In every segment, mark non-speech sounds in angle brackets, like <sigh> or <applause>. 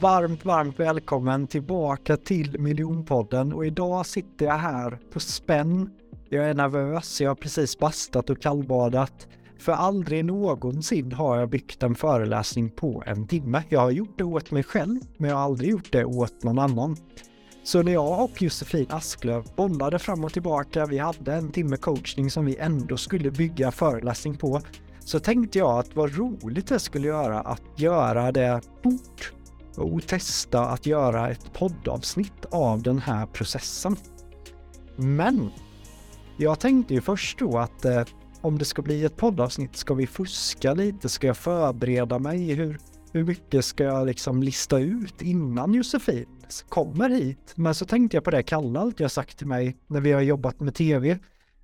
Varmt, varmt välkommen tillbaka till Miljonpodden och idag sitter jag här på spänn. Jag är nervös, jag har precis bastat och kallbadat. För aldrig någonsin har jag byggt en föreläsning på en timme. Jag har gjort det åt mig själv, men jag har aldrig gjort det åt någon annan. Så när jag och Josefin Asklöv bollade fram och tillbaka, vi hade en timme coachning som vi ändå skulle bygga föreläsning på, så tänkte jag att vad roligt det skulle göra att göra det fort och testa att göra ett poddavsnitt av den här processen. Men jag tänkte ju först då att eh, om det ska bli ett poddavsnitt, ska vi fuska lite? Ska jag förbereda mig? Hur, hur mycket ska jag liksom lista ut innan Josefin kommer hit? Men så tänkte jag på det Kalle alltid har sagt till mig när vi har jobbat med tv,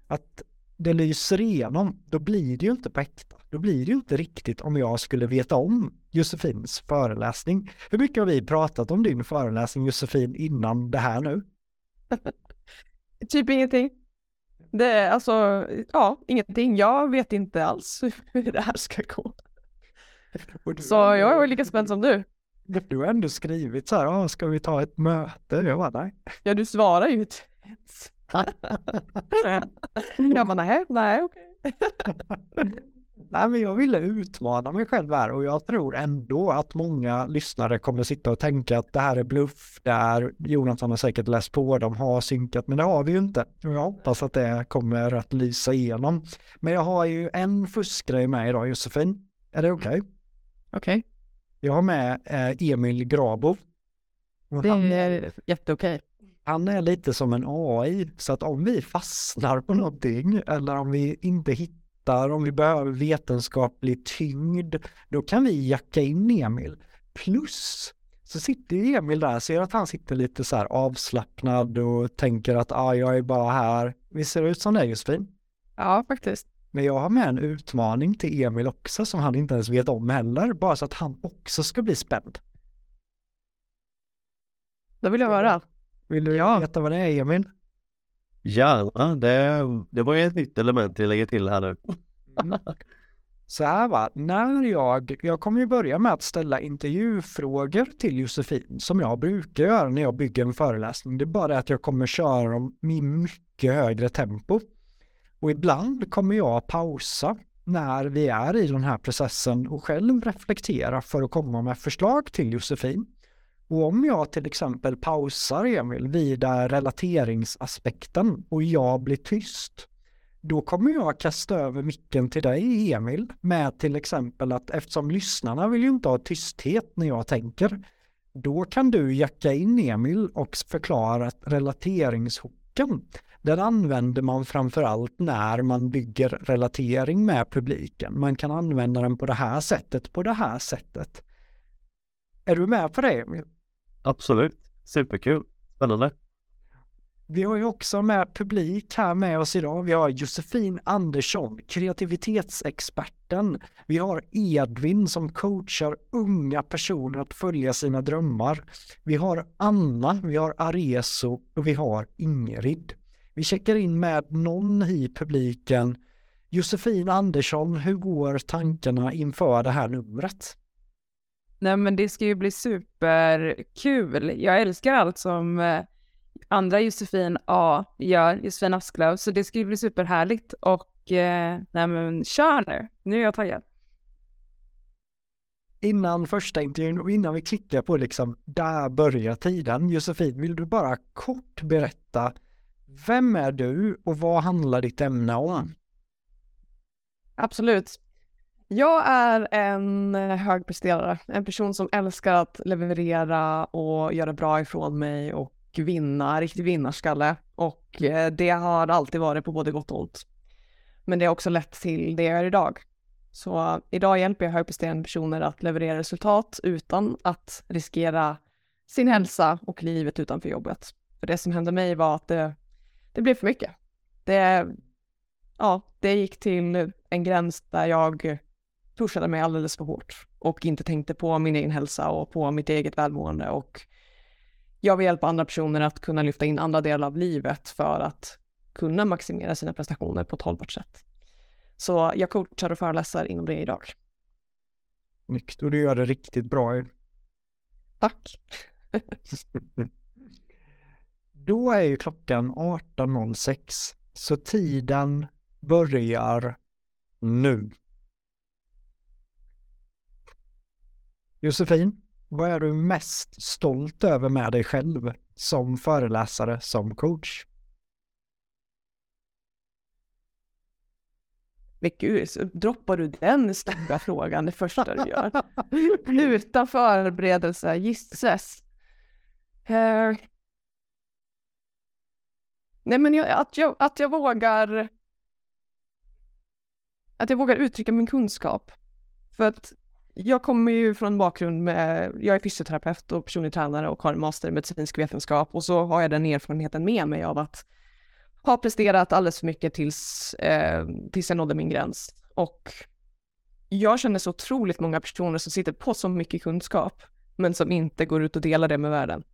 att det lyser igenom, då blir det ju inte på äkta. Då blir det ju inte riktigt om jag skulle veta om Josefins föreläsning. Hur mycket har vi pratat om din föreläsning Josefin innan det här nu? <laughs> typ ingenting. Det är alltså, ja, ingenting. Jag vet inte alls <laughs> hur det här ska gå. Så jag är lika spänd som du. <laughs> Du har ändå skrivit så här, ska vi ta ett möte? Jag bara, nej. Ja, du svarar ju inte ens. jag bara, nej, nej, okej. Nej, men jag ville utmana mig själv här och jag tror ändå att många lyssnare kommer sitta och tänka att det här är bluff, där Jonathan har säkert läst på, de har synkat, men det har vi ju inte. Och jag hoppas att det kommer att lysa igenom. Men jag har ju en fuskgrej med idag, Josefin. Är det okej? Okay? Okej. Okay. Jag har med eh, Emil Grabo. Det är jätteokej. Han är lite som en AI, så att om vi fastnar på någonting eller om vi inte hittar hittar, om vi behöver vetenskaplig tyngd, då kan vi jacka in Emil. Plus så sitter Emil där, ser att han sitter lite så här avslappnad och tänker att ah, jag är bara här. Vi ser ut som det Josefin? Ja, faktiskt. Men jag har med en utmaning till Emil också som han inte ens vet om heller, bara så att han också ska bli spänd. Då vill jag höra. Vill du ja. veta vad det är Emil? Gärna, det, det var ju ett nytt element att lägga till här nu. Mm. Så här va, när jag, jag kommer ju börja med att ställa intervjufrågor till Josefin som jag brukar göra när jag bygger en föreläsning. Det är bara att jag kommer köra dem i mycket högre tempo. Och ibland kommer jag pausa när vi är i den här processen och själv reflektera för att komma med förslag till Josefin. Och om jag till exempel pausar Emil vid relateringsaspekten och jag blir tyst, då kommer jag kasta över micken till dig Emil med till exempel att eftersom lyssnarna vill ju inte ha tysthet när jag tänker, då kan du jacka in Emil och förklara att relateringshocken, den använder man framförallt när man bygger relatering med publiken. Man kan använda den på det här sättet, på det här sättet. Är du med på det Emil? Absolut, superkul, spännande. Vi har ju också med publik här med oss idag. Vi har Josefin Andersson, kreativitetsexperten. Vi har Edvin som coachar unga personer att följa sina drömmar. Vi har Anna, vi har Areso och vi har Ingrid. Vi checkar in med någon i publiken. Josefin Andersson, hur går tankarna inför det här numret? Nej men det ska ju bli superkul. Jag älskar allt som eh, andra Josefin A gör, Josefin Asklöv, så det ska ju bli superhärligt och eh, nej men kör nu, nu är jag taggad. Innan första intervjun och innan vi klickar på liksom där börjar tiden, Josefin, vill du bara kort berätta vem är du och vad handlar ditt ämne om? Absolut. Jag är en högpresterare, en person som älskar att leverera och göra bra ifrån mig och vinna, riktig vinnarskalle. Och eh, det har alltid varit på både gott och ont. Men det har också lett till det jag gör idag. Så eh, idag hjälper jag högpresterande personer att leverera resultat utan att riskera sin hälsa och livet utanför jobbet. För det som hände mig var att det, det blev för mycket. Det, ja, det gick till en gräns där jag pushade mig alldeles för hårt och inte tänkte på min egen hälsa och på mitt eget välmående och jag vill hjälpa andra personer att kunna lyfta in andra delar av livet för att kunna maximera sina prestationer på ett hållbart sätt. Så jag coachar och föreläser inom det idag. Snyggt, och du gör det riktigt bra. Tack. <laughs> Då är ju klockan 18.06 så tiden börjar nu. Josefin, vad är du mest stolt över med dig själv som föreläsare, som coach? Men gud, droppar du den stora frågan det första du gör? <laughs> Utan förberedelse, gisses. Uh, nej men jag, att, jag, att jag vågar att jag vågar uttrycka min kunskap. För att jag kommer ju från en bakgrund med, jag är fysioterapeut och personlig tränare och har en master i medicinsk vetenskap och så har jag den erfarenheten med mig av att ha presterat alldeles för mycket tills, eh, tills jag nådde min gräns. Och jag känner så otroligt många personer som sitter på så mycket kunskap, men som inte går ut och delar det med världen.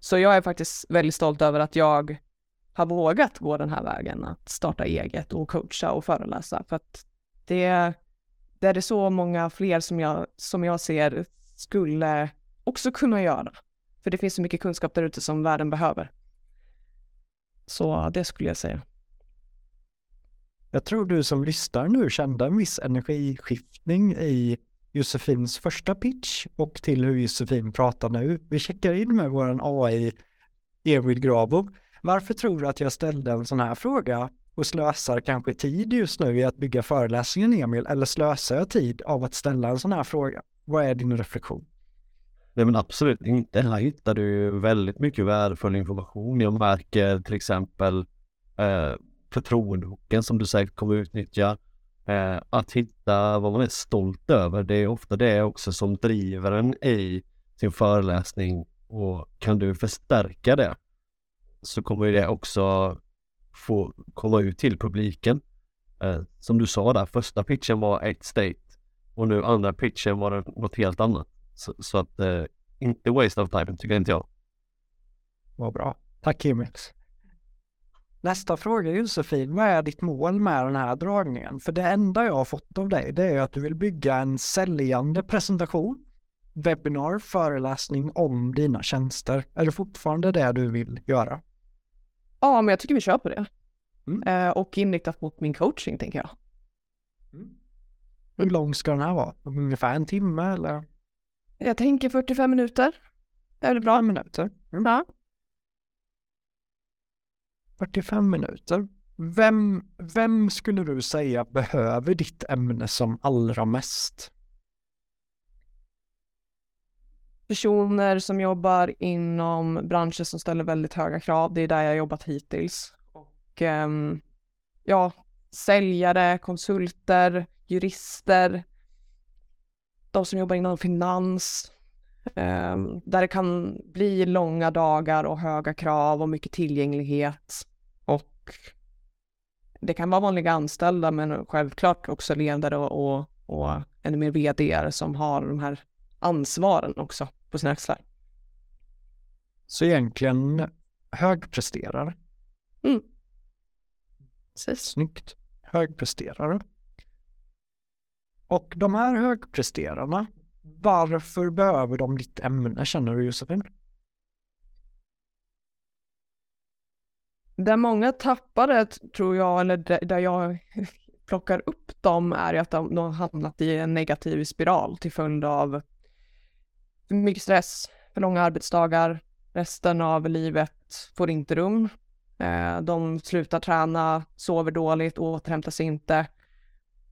Så jag är faktiskt väldigt stolt över att jag har vågat gå den här vägen, att starta eget och coacha och föreläsa, för att det, det är det så många fler som jag, som jag ser skulle också kunna göra. För det finns så mycket kunskap där ute som världen behöver. Så det skulle jag säga. Jag tror du som lyssnar nu kände en viss energiskiftning i Josefins första pitch och till hur Josefin pratar nu. Vi checkar in med vår AI Emil Grabo. Varför tror du att jag ställde en sån här fråga och slösar kanske tid just nu i att bygga föreläsningen Emil eller slösar jag tid av att ställa en sån här fråga? Vad är din reflektion? Nej men absolut inte. Här hittar du väldigt mycket värdefull information. Jag märker till exempel eh, förtroendehocken som du säkert kommer utnyttja. Eh, att hitta vad man är stolt över. Det är ofta det också som driver en i sin föreläsning och kan du förstärka det så kommer det också få komma ut till publiken. Eh, som du sa där, första pitchen var ett state och nu andra pitchen var det något helt annat. Så, så att eh, inte waste of time tycker inte jag. Vad bra. Tack Emil. Nästa fråga Josefin, vad är ditt mål med den här dragningen? För det enda jag har fått av dig det är att du vill bygga en säljande presentation, webbinar, föreläsning om dina tjänster. Är det fortfarande det du vill göra? Ja, men jag tycker vi kör på det. Mm. Eh, och inriktat mot min coaching tänker jag. Mm. Hur lång ska den här vara? Ungefär en timme eller? Jag tänker 45 minuter. Det är väl bra? minuter. Mm. Ja. 45 minuter. Vem, vem skulle du säga behöver ditt ämne som allra mest? Personer som jobbar inom branscher som ställer väldigt höga krav. Det är där jag jobbat hittills. Och um, ja, säljare, konsulter, jurister, de som jobbar inom finans, eh, där det kan bli långa dagar och höga krav och mycket tillgänglighet. Och det kan vara vanliga anställda, men självklart också ledare och, och, och ännu mer vd som har de här ansvaren också på sina axlar. Så egentligen högpresterare? Mm. Precis. Snyggt. Högpresterare. Och de här högpresterarna, varför behöver de ditt ämne känner du Josefin? Där många tappade tror jag, eller där jag plockar upp dem är att de, har hamnat i en negativ spiral till följd av för mycket stress, för långa arbetsdagar, resten av livet får inte rum. Eh, de slutar träna, sover dåligt, återhämtar sig inte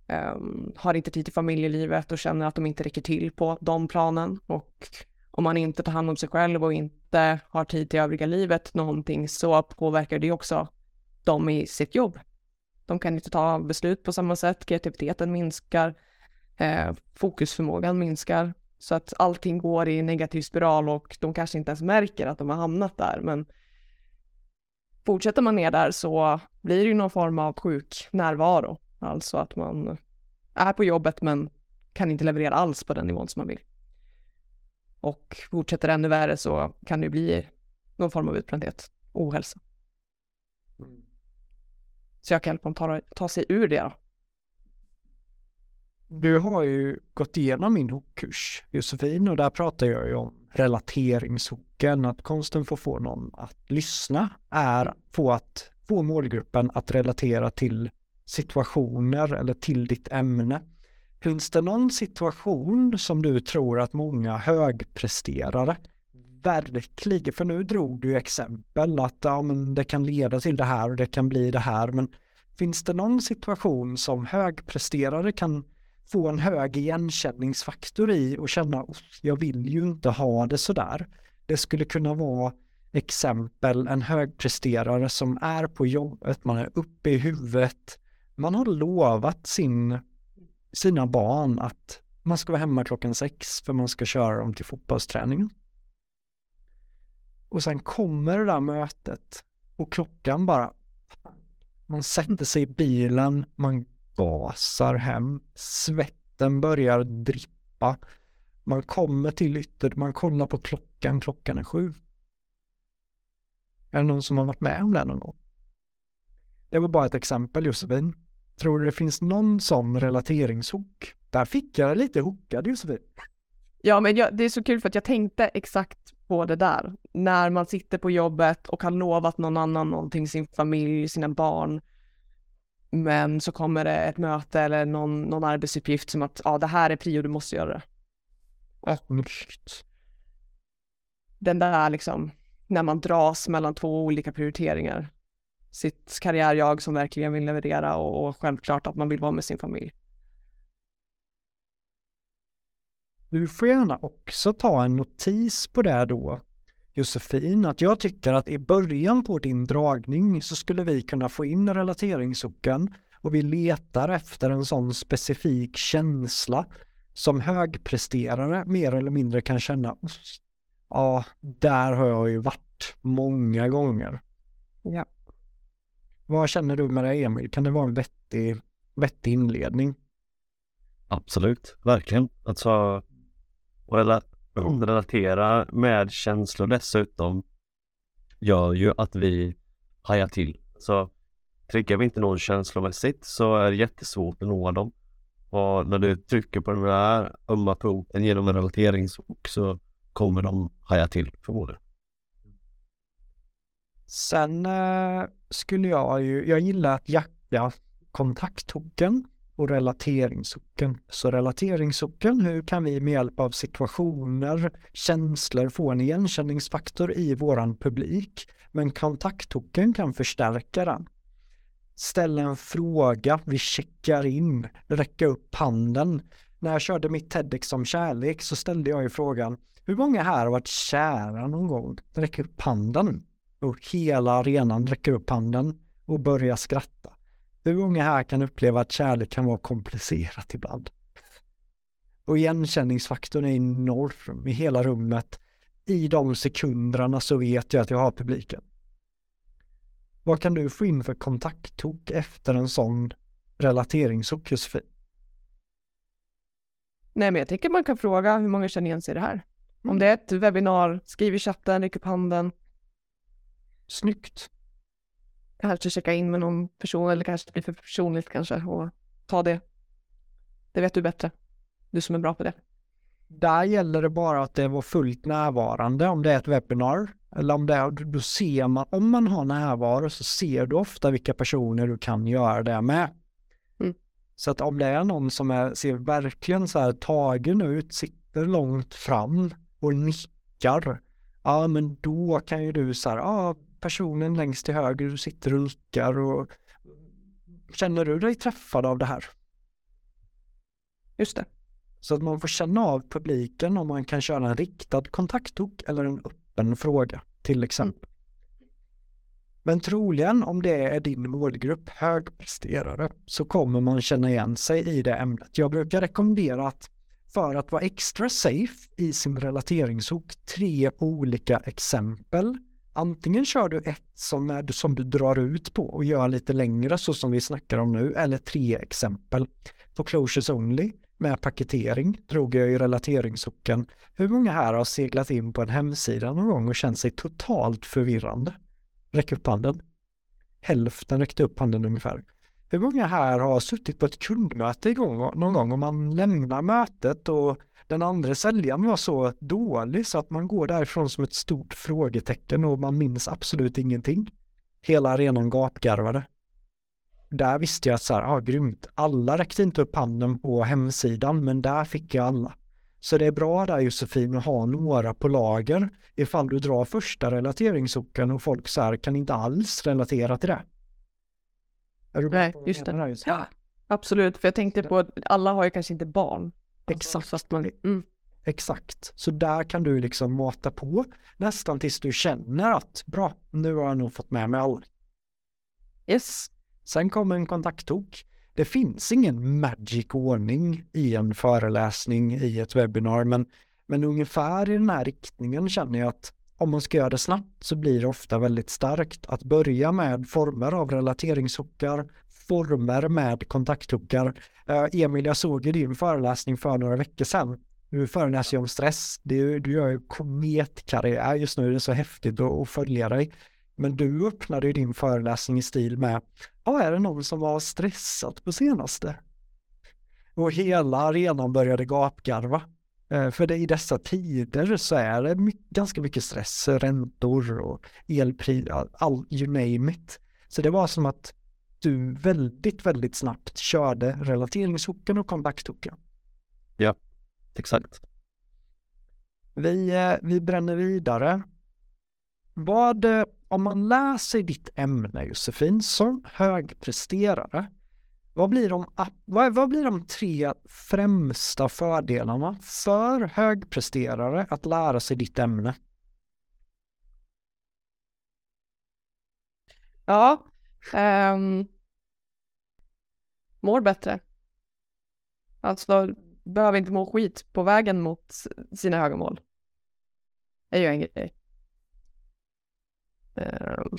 ehm, har inte tid till familjelivet och känner att de inte räcker till på de planen. Och om man inte tar hand om sig själv och inte har tid till övriga livet någonting så påverkar det också dem i sitt jobb. De kan inte ta beslut på samma sätt, kreativiteten minskar, eh, fokusförmågan minskar. Så att allting går i negativ spiral och de kanske inte ens märker att de har hamnat där. Men fortsätter man ner där så blir det ju någon form av sjuk närvaro Alltså att man är på jobbet men kan inte leverera alls på den nivån som man vill. Och fortsätter ännu värre så kan det bli någon form av utbrändhet, ohälsa. Så jag kan hjälpa dem ta, ta sig ur det. Du har ju gått igenom min hookkurs Josefin och där pratar jag ju om relateringshooken, att konsten får få någon att lyssna är på att få målgruppen att relatera till situationer eller till ditt ämne. Finns det någon situation som du tror att många högpresterare verkligen, för nu drog du exempel att ja, men det kan leda till det här och det kan bli det här, men finns det någon situation som högpresterare kan få en hög igenkänningsfaktor i och känna jag vill ju inte ha det sådär. Det skulle kunna vara exempel en högpresterare som är på jobbet, man är uppe i huvudet, man har lovat sin, sina barn att man ska vara hemma klockan sex för man ska köra dem till fotbollsträningen. Och sen kommer det där mötet och klockan bara, man sätter sig i bilen, man gasar hem, svetten börjar drippa, man kommer till ytter, man kollar på klockan, klockan är sju. Är det någon som har varit med om det någon gång? Det var bara ett exempel Josefin. Tror du det finns någon sån relateringshook? Där fick jag lite hookad Josefin. Ja, men jag, det är så kul för att jag tänkte exakt på det där. När man sitter på jobbet och har lovat någon annan någonting, sin familj, sina barn. Men så kommer det ett möte eller någon, någon arbetsuppgift som att ja, det här är prio, du måste göra det. Och den där liksom, när man dras mellan två olika prioriteringar. Sitt karriärjag som verkligen vill leverera och, och självklart att man vill vara med sin familj. Du får gärna också ta en notis på det då, Josefin, att jag tycker att i början på din dragning så skulle vi kunna få in relateringssocken och vi letar efter en sån specifik känsla som högpresterare mer eller mindre kan känna ja, där har jag ju varit många gånger. Ja. Vad känner du med det Emil? Kan det vara en vettig, vettig inledning? Absolut, verkligen. Alltså, relatera med känslor dessutom gör ju att vi hajar till. Så triggar vi inte någon känslomässigt så är det jättesvårt att nå dem. Och när du trycker på den här ömma punkten genom en relateringshook så kommer de haja till förmodligen. Sen äh, skulle jag ju, jag gillar att jacka kontakthooken och relateringssocken. Så relateringssocken, hur kan vi med hjälp av situationer, känslor få en igenkänningsfaktor i våran publik? Men kontakttoken kan förstärka den. Ställa en fråga, vi checkar in, räcka upp handen. När jag körde mitt TEDx om kärlek så ställde jag ju frågan, hur många här har varit kära någon gång? Räcker upp handen. Och hela arenan räcker upp handen och börjar skratta. Hur många här kan uppleva att kärlek kan vara komplicerat ibland? Och igenkänningsfaktorn är enorm i hela rummet. I de sekunderna så vet jag att jag har publiken. Vad kan du få in för kontakttok efter en sån relateringshook Josefin? Nej, men jag tycker man kan fråga hur många känner igen sig i det här. Mm. Om det är ett webbinar, skriv i chatten, räck upp handen. Snyggt kanske checka in med någon person eller kanske det blir för personligt kanske och ta det. Det vet du bättre. Du som är bra på det. Där gäller det bara att det var fullt närvarande om det är ett webbinar. Eller om det är, då ser man, om man har närvaro så ser du ofta vilka personer du kan göra det med. Mm. Så att om det är någon som är, ser verkligen så här tagen ut, sitter långt fram och nickar, ja men då kan ju du så här, ja personen längst till höger, du sitter och nickar och känner du dig träffad av det här? Just det. Så att man får känna av publiken om man kan köra en riktad kontakthok eller en öppen fråga till exempel. Mm. Men troligen om det är din målgrupp högpresterare så kommer man känna igen sig i det ämnet. Jag brukar rekommendera att för att vara extra safe i sin relateringshok tre olika exempel Antingen kör du ett som, är, som du drar ut på och gör lite längre så som vi snackar om nu, eller tre exempel. På Closures Only med paketering drog jag i relateringshoken. Hur många här har seglat in på en hemsida någon gång och känt sig totalt förvirrande? Räck upp handen. Hälften räckte upp handen ungefär. Hur många här har suttit på ett kundmöte igång någon gång och man lämnar mötet och den andra säljaren var så dålig så att man går därifrån som ett stort frågetecken och man minns absolut ingenting. Hela arenan gapgarvade. Där visste jag att så här, ah, grymt, alla räckte inte upp handen på hemsidan men där fick jag alla. Så det är bra där Josefin att ha några på lager ifall du drar första relateringssocken och folk så här kan inte alls relatera till det. Nej, just det. Just? Ja, absolut, för jag tänkte på att alla har ju kanske inte barn. Exakt. Alltså, man, mm. Exakt. Så där kan du liksom mata på nästan tills du känner att bra, nu har jag nog fått med mig allt. Yes. Sen kommer en kontakttok. Det finns ingen magic ordning i en föreläsning i ett webbinar, men, men ungefär i den här riktningen känner jag att om man ska göra det snabbt så blir det ofta väldigt starkt att börja med former av relateringshookar, former med kontakthookar. Uh, eh, Emil, jag såg ju din föreläsning för några veckor sedan. Du föreläser ju om stress. Du, du gör ju kometkarriär just nu. Det är så häftigt att, följa dig. Men du öppnade ju din föreläsning i stil med, ja, är det någon som har stressat på senaste? Och hela arenan började gapgarva. Eh, för det, i dessa tider så är det mycket, ganska mycket stress, räntor och elpris, all, you name it. Så det var som att du väldigt, väldigt snabbt körde relateringshooken och kontakthooken. Ja, exakt. Vi, eh, vi bränner vidare. Vad, eh, om man läser ditt ämne Josefin som högpresterare, vad blir, de, vad, vad blir de tre främsta fördelarna för högpresterare att lära sig ditt ämne? Ja, um, mår bättre. Alltså, behöver inte må skit på vägen mot sina höga mål. Det är ju en grej. Um,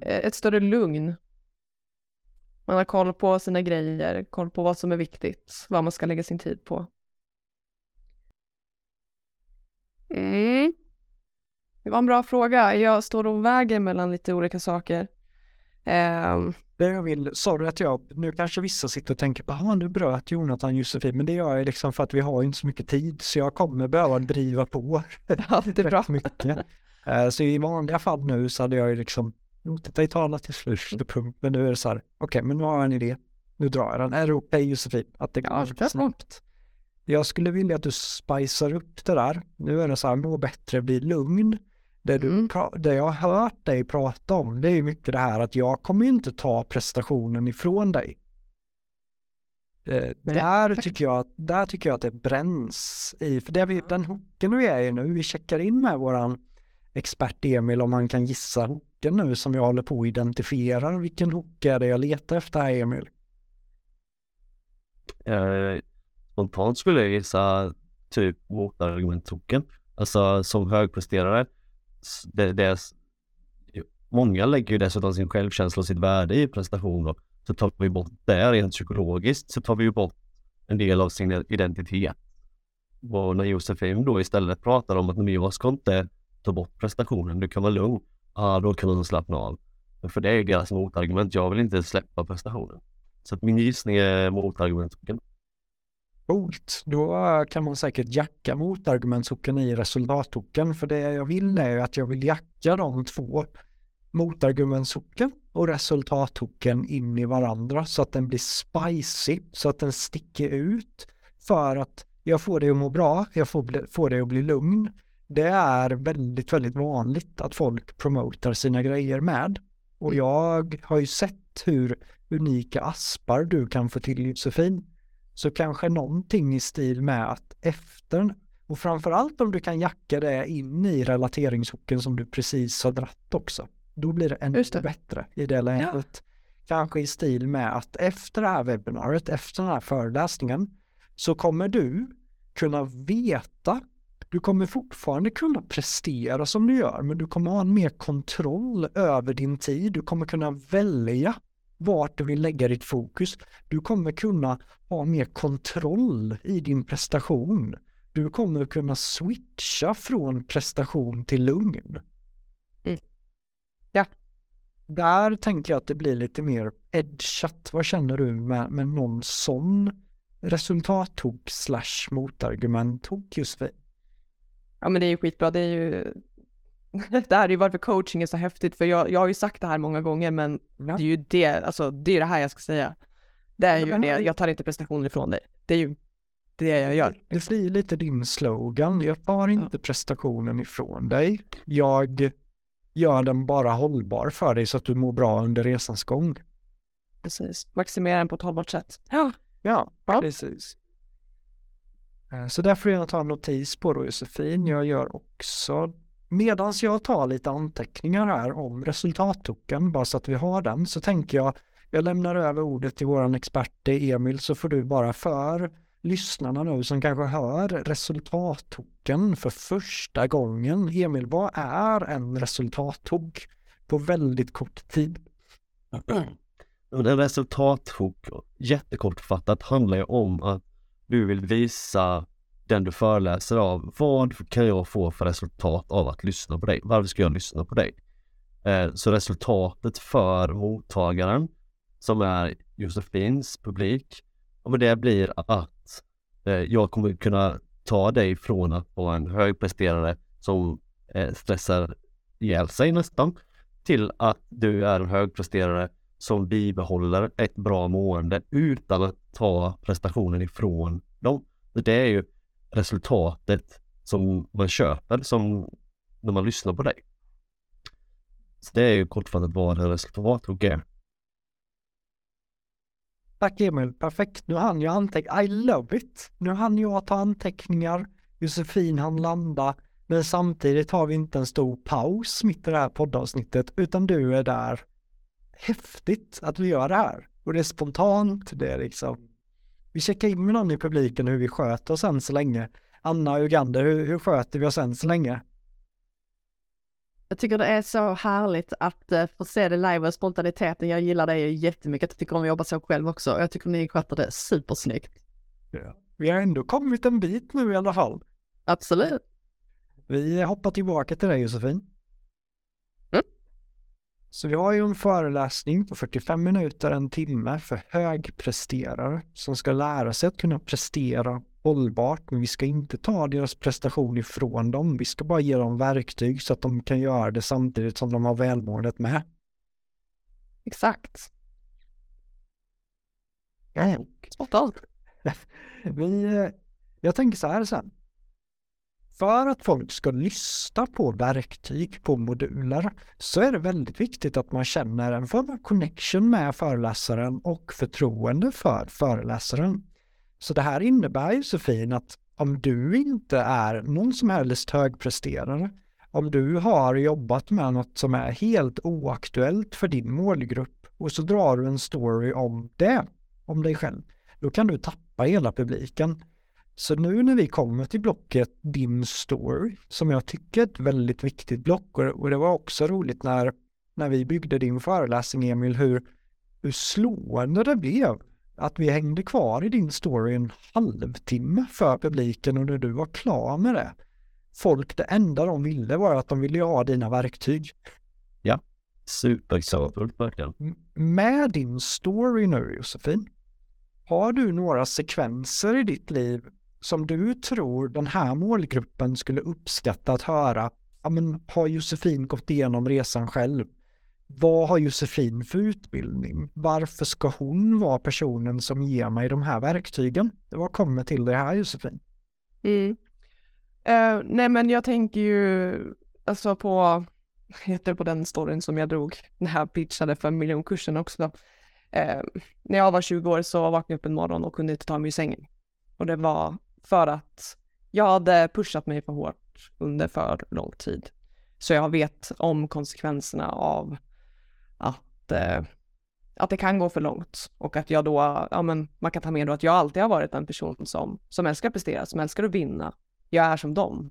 ett större lugn man har koll på sina grejer, koll på vad som är viktigt, vad man ska lägga sin tid på. Mm. Det var en bra fråga. Jag står och väger mellan lite olika saker. Um... Det jag vill, du att jag, nu kanske vissa sitter och tänker på, ah, nu bröt Jonathan Josefin, men det gör jag liksom för att vi har inte så mycket tid, så jag kommer behöva driva på. <laughs> Ja, det är bra. mycket. Uh, så i vanliga fall nu så hade jag ju liksom låtit dig tala till slut, men nu är det så här, okej, okay, men nu har jag en idé, nu drar jag den. Är det okej okay, Josefin? Att det går ja, snabbt? Jag skulle vilja att du spicar upp det där. Nu är det så här, må bättre, bli lugn. Det, du, mm. det jag har hört dig prata om, det är mycket det här att jag kommer inte ta prestationen ifrån dig. Eh, där, tycker jag, där tycker jag att det bränns i, för det vi, den hooken vi är i nu, vi checkar in med våran expert Emil om han kan gissa hooken nu som jag håller på att identifiera. Vilken hook är det jag letar efter här Emil? Eh, spontant skulle jag gissa typ motargumenthoken. Alltså som högpresterare. Det, det är, många lägger ju dessutom sin självkänsla och sitt värde i prestationer. Så tar vi bort det rent psykologiskt så tar vi ju bort en del av sin identitet. Och när Josefin då istället pratar om att jag ska inte ta bort prestationen, du kan vara lugn. Ja, då kan du slappna av. För det är deras motargument. Jag vill inte släppa prestationen. Så att min gissning är motargumentet. Coolt, då kan man säkert jacka motargumentsocken i resultattoken. För det jag vill är att jag vill jacka de två motargumentsocken och resultattoken in i varandra så att den blir spicy, så att den sticker ut för att jag får det att må bra, jag får, får det att bli lugn det är väldigt, väldigt vanligt att folk promotar sina grejer med. Och mm. jag har ju sett hur unika aspar du kan få till Josefin. Så kanske någonting i stil med att efter, och framförallt om du kan jacka det in i relateringshooken som du precis har dratt också. Då blir det ännu det. bättre i det läget. Ja. Kanske i stil med att efter det här webbinariet, efter den här föreläsningen, så kommer du kunna veta du kommer fortfarande kunna prestera som du gör, men du kommer ha en mer kontroll över din tid. Du kommer kunna välja vart du vill lägga ditt fokus. Du kommer kunna ha mer kontroll i din prestation. Du kommer kunna switcha från prestation till lugn. Mm. Ja. där tänker jag att det blir lite mer edgat. Vad känner du med, med någon sån resultathok slash motargumenthok Josefin? Ja men det är ju skitbra, det är ju <laughs> det här är ju varför coaching är så häftigt, för jag, jag har ju sagt det här många gånger, men ja. det är ju det, alltså det är det här jag ska säga. Det är ju det, jag tar inte prestationer ifrån dig. Det är ju det jag gör. Det blir lite din slogan, jag tar inte ja. prestationen ifrån dig. Jag gör den bara hållbar för dig så att du mår bra under resans gång. Precis, maximera den på ett hållbart sätt. Ja, ja, ja. precis. Eh, så därför får jag ta en notis på då Josefin. Jag gör också Medan jag tar lite anteckningar här om resultattoken, bara så att vi har den, så tänker jag, jag lämnar över ordet till våran expert Emil, så får du bara för lyssnarna nu som kanske hör resultattoken för första gången. Emil, vad är en resultattok på väldigt kort tid? En resultattok, jättekortfattat, handlar ju om att du vill visa den du föreläser av. Vad kan jag få för resultat av att lyssna på dig? Varför ska jag lyssna på dig? Eh, så resultatet för mottagaren som är Josefins publik, och det blir att eh, jag kommer kunna ta dig från att vara en högpresterare som eh, stressar ihjäl sig nästan till att du är en högpresterare som bibehåller ett bra mående utan att ta prestationen ifrån dem. Det är ju resultatet som man köper som när man lyssnar på dig. Så det är ju kortfattat vad en resultathugg är. Tack Emil, perfekt. Nu hann jag anteckna. I love it. Nu hann jag ta anteckningar. Josefin hann landa. Men samtidigt har vi inte en stor paus mitt i det här poddavsnittet, utan du är där. Häftigt att vi gör det här. Och det är spontant, det är liksom vi checkar in med någon i publiken hur vi sköter oss än så länge. Anna och Ugander, hur, hur sköter vi oss än så länge? Jag tycker det är så härligt att uh, få se det live och spontaniteten. Jag gillar det jättemycket. Jag tycker om att jobba så själv också. Jag tycker ni sköter det supersnyggt. Ja. Vi har ändå kommit en bit nu i alla fall. Absolut. Vi hoppar tillbaka till dig Josefin. Så vi har ju en föreläsning på 45 minuter, en timme för högpresterare som ska lära sig att kunna prestera hållbart, men vi ska inte ta deras prestation ifrån dem. Vi ska bara ge dem verktyg så att de kan göra det samtidigt som de har välmåendet med. Exakt. Ja. Spontant. <laughs> vi, eh, jag tänker så här sen för att folk ska lyssna på verktyg, på moduler, så är det väldigt viktigt att man känner en form av connection med föreläsaren och förtroende för föreläsaren. Så det här innebär ju Sofin att om du inte är någon som helst högpresterare, om du har jobbat med något som är helt oaktuellt för din målgrupp och så drar du en story om det, om dig själv, då kan du tappa hela publiken. Så nu när vi kommer till blocket Din Story, som jag tycker är ett väldigt viktigt block, och det var också roligt när, när vi byggde din föreläsning Emil, hur, hur slående det blev att vi hängde kvar i din story en halvtimme för publiken och när du var klar med det. Folk, det enda de ville var att de ville ha dina verktyg. Ja, superexempel verkligen. Med din story nu Josefin, har du några sekvenser i ditt liv som du tror den här målgruppen skulle uppskatta att höra, ja men har Josefin gått igenom resan själv? Vad har Josefin för utbildning? Varför ska hon vara personen som ger mig de här verktygen? Vad kommer till det här Josefin? Mm. Uh, nej men jag tänker ju alltså på, heter på den storyn som jag drog när jag pitchade för miljonkursen också. Uh, när jag var 20 år så vaknade jag upp en morgon och kunde inte ta mig ur sängen. Och det var för att jag hade pushat mig för hårt under för lång tid. Så jag vet om konsekvenserna av att, eh, att det kan gå för långt och att jag då, ja men man kan ta med då att jag alltid har varit en person som, som älskar att prestera, som älskar att vinna. Jag är som dem.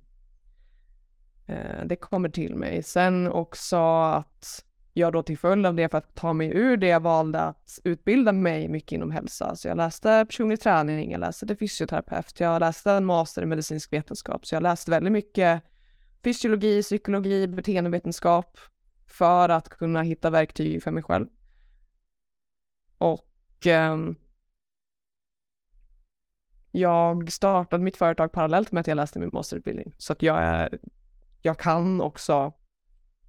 Eh, det kommer till mig. Sen också att jag då till följd av det för att ta mig ur det jag valde att utbilda mig mycket inom hälsa. Så jag läste personlig träning, jag läste fysioterapeut, jag läste en master i medicinsk vetenskap. Så jag läste väldigt mycket fysiologi, psykologi, beteendevetenskap för att kunna hitta verktyg för mig själv. Och eh, jag startade mitt företag parallellt med att jag läste min masterutbildning. Så att jag, är, jag kan också,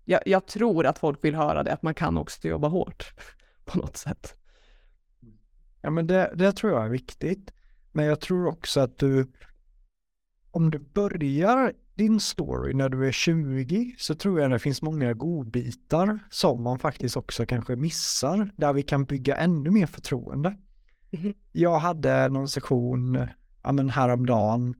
jag, jag tror att folk vill höra det, att man kan också jobba hårt <laughs> på något sätt. Ja men det, det tror jag är viktigt. Men jag tror också att du, om du börjar din story när du är 20 så tror jag det finns många godbitar som man faktiskt också kanske missar där vi kan bygga ännu mer förtroende. Mhm. Jag hade någon session ja, men häromdagen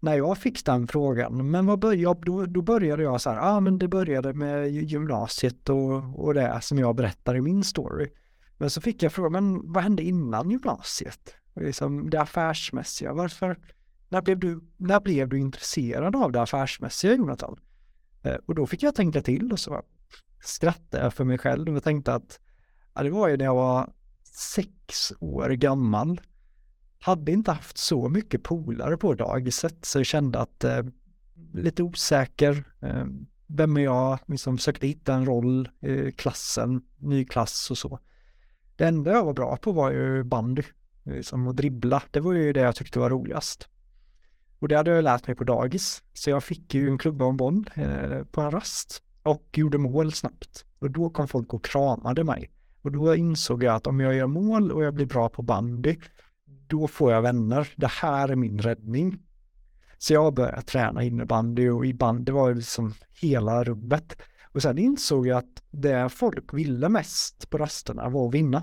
när jag fick den frågan, men vad började, då, då började jag så här, ja ah, men det började med gymnasiet och, och det som jag berättar i min story. Men så fick jag frågan, men vad hände innan gymnasiet? Liksom det affärsmässiga, varför, när blev du, när blev du intresserad av det affärsmässiga Jonathan? Eh, och då fick jag tänka till och så skrattade jag för mig själv och tänkte att ja, det var ju när jag var sex år gammal. Hade inte haft så mycket polare på dagiset så jag kände att eh, lite osäker. Eh, vem är jag? Liksom försökte hitta en roll i klassen, ny klass och så. Det enda jag var bra på var ju bandy, liksom att dribbla. Det var ju det jag tyckte var roligast. Och det hade jag lärt mig på dagis. Så jag fick ju en klubba och en boll eh, på en rast och gjorde mål snabbt. Och då kom folk och kramade mig. Och då insåg jag att om jag gör mål och jag blir bra på bandy, då får jag vänner. Det här är min räddning. Så jag började träna innebandy och i bandy var det liksom hela rubbet. Och sen insåg jag att det folk ville mest på rasterna var att vinna.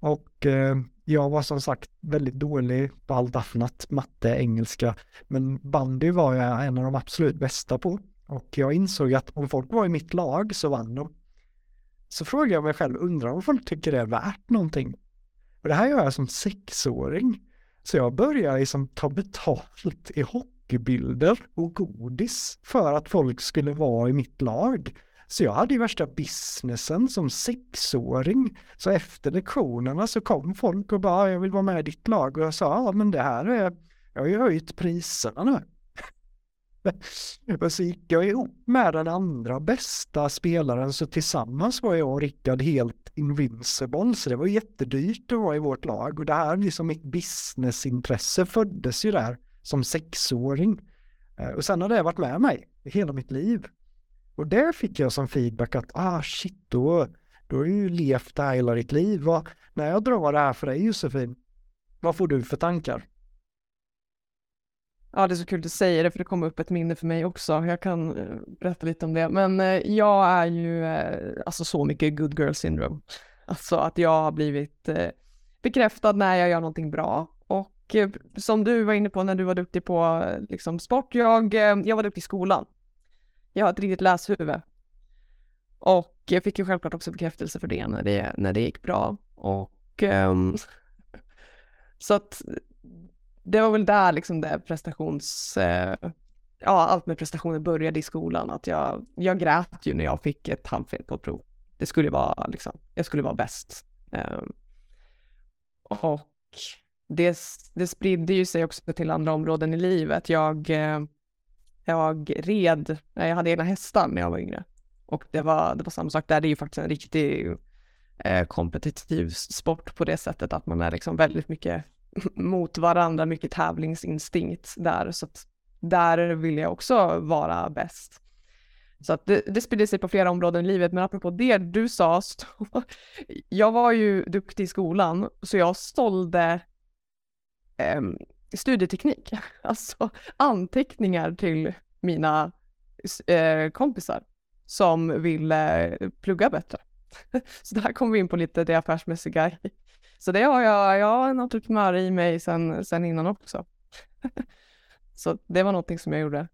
Och eh, jag var som sagt väldigt dålig på allt annat, matte, engelska. Men bandy var jag en av de absolut bästa på. Och jag insåg att om folk var i mitt lag så vann de. Så frågade jag mig själv, undrar om folk tycker det är värt någonting? Och det här gör jag som sexåring. Så jag började liksom ta betalt i hockeybilder och godis för att folk skulle vara i mitt lag. Så jag hade ju värsta businessen som sexåring. Så efter lektionerna så kom folk och bara, jag vill vara med i ditt lag. Och jag sa, ja men det här är, jag har ju höjt priserna nu. och så gick jag ihop med den andra bästa spelaren så tillsammans var jag och Rickard helt invincible så det var jättedyrt att vara i vårt lag och det här liksom mitt businessintresse föddes ju där som sexåring. Eh, och sen har det varit med mig hela mitt liv. Och där fick jag som feedback att ah shit då, då har du ju levt det här hela ditt liv. Vad, när jag drar det här för dig Josefin, vad får du för tankar? Ja, det är så kul att du säger det, för det kom upp ett minne för mig också. Jag kan eh, berätta lite om det. Men eh, jag är ju eh, alltså så mycket good girl syndrome. Alltså att jag har blivit eh, bekräftad när jag gör någonting bra. Och eh, som du var inne på när du var duktig på eh, liksom, sport, jag, jag var duktig i skolan. Jag har ett riktigt läshuvud. Och jag fick ju självklart också bekräftelse för det när det, när det gick bra. Och um, <laughs> så att det var väl där liksom det prestations... Eh, ja, allt med prestationer började i skolan. Att jag, jag grät ju när jag fick ett halvfel på ett prov. Det skulle vara liksom, jag skulle vara bäst. Eh, och det, det spridde ju sig också till andra områden i livet. Jag, eh, jag red, jag hade egna hästar när jag var yngre. Och det var, det var samma sak där, det är ju faktiskt en riktig eh, kompetitiv sport på det sättet att man är liksom väldigt mycket <laughs> mot varandra, mycket tävlingsinstinkt där. Så att där vill jag också vara bäst. Så att det, det sprider sig på flera områden i livet, men apropå det du sa, <laughs> så, jag var ju duktig i skolan, så jag sålde eh, studieteknik, <laughs> alltså anteckningar till mina eh, kompisar som ville plugga bättre. Så där kommer vi in på lite det affärsmässiga. Så det har jag, jag har en entreprenör i mig sen, sen innan också. <laughs> Så det var någonting som jag gjorde.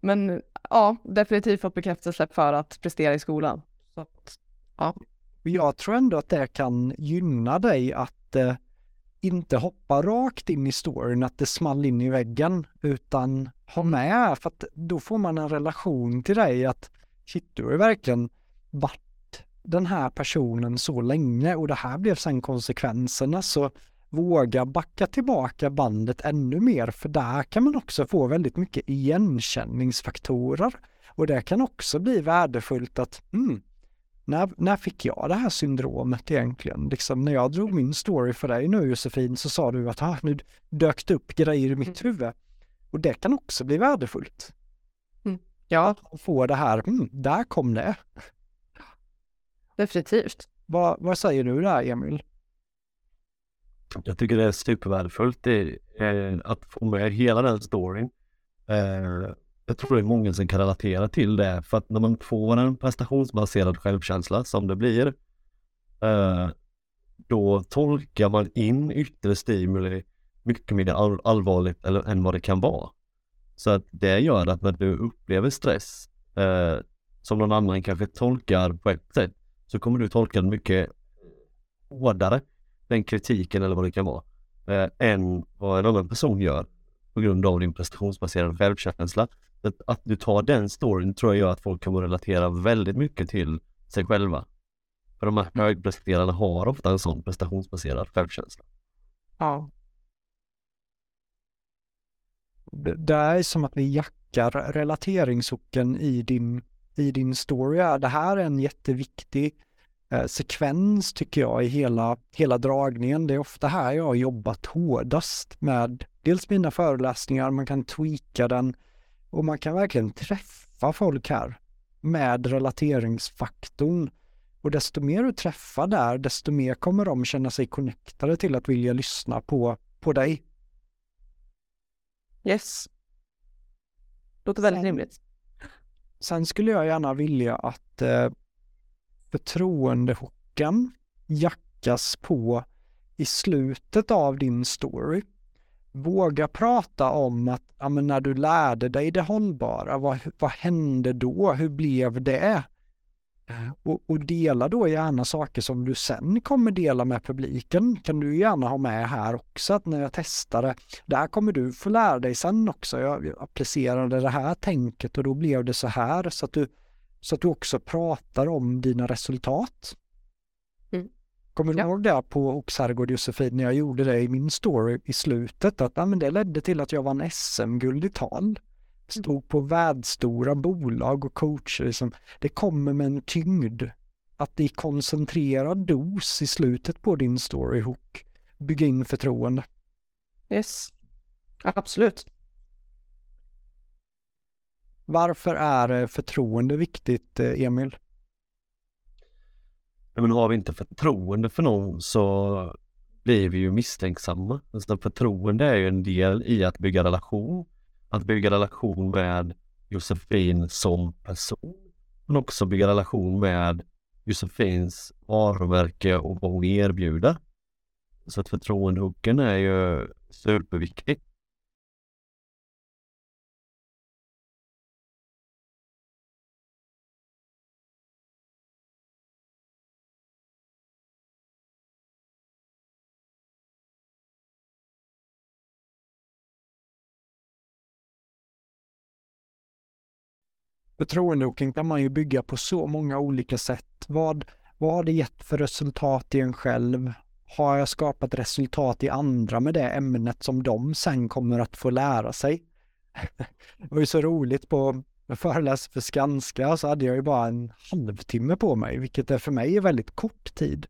Men ja, definitivt fått bekräftelse för att prestera i skolan. Så att, ja. Jag tror ändå att det kan gynna dig att eh, inte hoppa rakt in i storyn, att det small in i väggen, utan ha med, för att då får man en relation till dig att shit, du har ju verkligen varit den här personen så länge och det här blev sen konsekvenserna, så våga backa tillbaka bandet ännu mer, för där kan man också få väldigt mycket igenkänningsfaktorer. Och det kan också bli värdefullt att mm, när, när fick jag det här syndromet egentligen? Liksom när jag drog min story för dig nu Josefin så sa du att ah, nu dök det upp grejer i mitt huvud. Och det kan också bli värdefullt. Mm. Ja. Att få det här, mm, där kom det. Definitivt. Vad, vad säger du där Emil? Jag tycker det är supervärdefullt eh, att få med hela den storyn. Eh, jag tror det är många som kan relatera till det för att när man får en prestationsbaserad självkänsla som det blir eh, då tolkar man in yttre stimuli mycket mer all allvarligt eller, än vad det kan vara. Så att det gör att när du upplever stress eh, som någon annan kanske tolkar på ett sätt så kommer du tolka den mycket hårdare, den kritiken eller vad det kan vara, eh, än vad en annan person gör på grund av din prestationsbaserade självkänsla. Att, att du tar den storyn tror jag gör att folk kommer relatera väldigt mycket till sig själva. För de här högpresterarna har ofta en sån prestationsbaserad självkänsla. Ja. Det, det är som att vi jackar relateringshoken i din, i din story. Det här är en jätteviktig eh, sekvens tycker jag i hela, hela dragningen. Det är ofta här jag har jobbat hårdast med dels mina föreläsningar, man kan tweaka den och man kan verkligen träffa folk här med relateringsfaktorn. Och desto mer du träffar där, desto mer kommer de känna sig connectade till att vilja lyssna på, på dig. Yes. Låter väldigt Sen- rimligt. Sen skulle jag gärna vilja att eh, förtroendehockan jackas på i slutet av din story. Våga prata om att ja, men när du lärde dig det hållbara, vad, vad hände då? Hur blev det? Eh, Och, och dela då gärna saker som du sen kommer dela med publiken. Kan du gärna ha med här också att när jag testade, där kommer du få lära dig sen också. Jag applicerade det här tänket och då blev det så här så att du, så att du också pratar om dina resultat. Mm. Kommer du Ja. ihåg det på Oxherrgård Josefin när jag gjorde det i min story i slutet att ja, men det ledde till att jag vann SM-guld i tal. Stod på världsstora bolag och coacher. Liksom. Det kommer med en tyngd att i koncentrerad dos i slutet på din story hook bygga in förtroende. Yes. Absolut. Varför är eh, förtroende viktigt, eh, Emil? Men har vi inte förtroende för någon så blir vi ju misstänksamma. Alltså förtroende är ju en del i att bygga relation. Att bygga relation med Josefin som person. Men också bygga relation med Josefins varumärke och vad hon erbjuder. Så att förtroendehooken är ju superviktig. Förtroendehooken kan man ju bygga på så många olika sätt. Vad, vad har det gett för resultat i en själv? Har jag skapat resultat i andra med det ämnet som de sen kommer att få lära sig? <laughs> Det var ju så roligt på jag föreläste för Skanska så hade jag ju bara en halvtimme på mig, vilket är för mig är väldigt kort tid.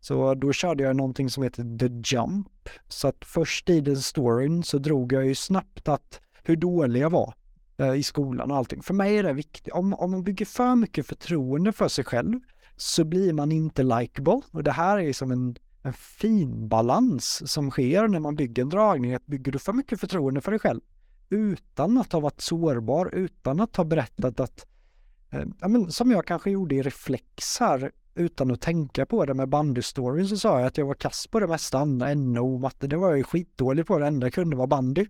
Så då körde jag någonting som heter The Jump. Så att först i den storyn så drog jag ju snabbt att hur dålig jag var Eh, i skolan och allting. För mig är det viktigt. Om, om man bygger för mycket förtroende för sig själv så blir man inte likeable. Och det här är som en, en fin balans som sker när man bygger en dragning. Att bygger du för mycket förtroende för dig själv utan att ha varit sårbar, utan att ha berättat att, eh, ja, men, som jag kanske gjorde i reflex här, utan att tänka på det med bandystoryn så sa jag att jag var kass på det mesta andra, NO, matte, det var jag ju skitdålig på, det enda jag kunde var bandy.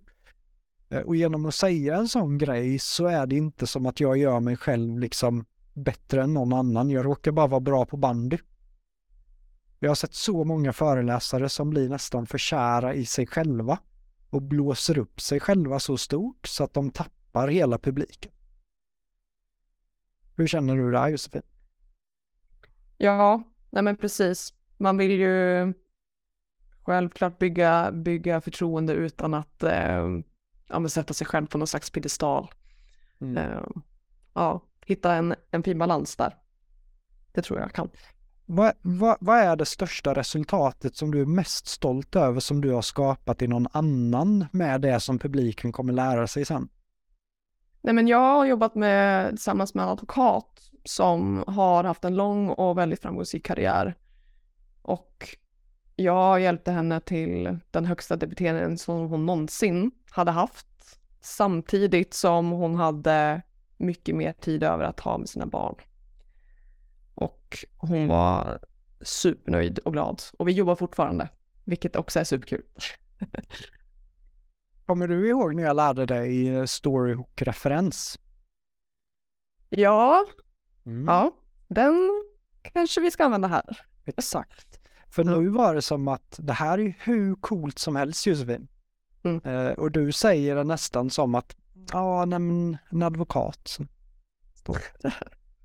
Eh, och genom att säga en sån grej så är det inte som att jag gör mig själv liksom bättre än någon annan. Jag råkar bara vara bra på bandy. Jag har sett så många föreläsare som blir nästan för kära i sig själva och blåser upp sig själva så stort så att de tappar hela publiken. Hur känner du där Josefin? Ja, nej men precis. Man vill ju självklart bygga, bygga förtroende utan att eh, ja, men sätta sig själv på någon slags piedestal. Mm. Eh, ja, hitta en, en fin balans där. Det tror jag kan. Vad, vad, vad är det största resultatet som du är mest stolt över som du har skapat i någon annan med det som publiken kommer lära sig sen? Nej, men jag har jobbat med, tillsammans med en advokat som har haft en lång och väldigt framgångsrik karriär. Och jag hjälpte henne till den högsta debiteringen som hon någonsin hade haft. Samtidigt som hon hade mycket mer tid över att ha med sina barn. Och hon var supernöjd och glad. Och vi jobbar fortfarande, vilket också är superkul. <laughs> Kommer du ihåg när jag lärde dig eh, storyhook-referens? Ja, Mm. ja, den kanske vi ska använda här. Exakt. För Ja. nu var det som att det här är hur coolt som helst Josefin. Mm. Eh, och du säger det nästan som att, ja, nej, men en advokat. <laughs>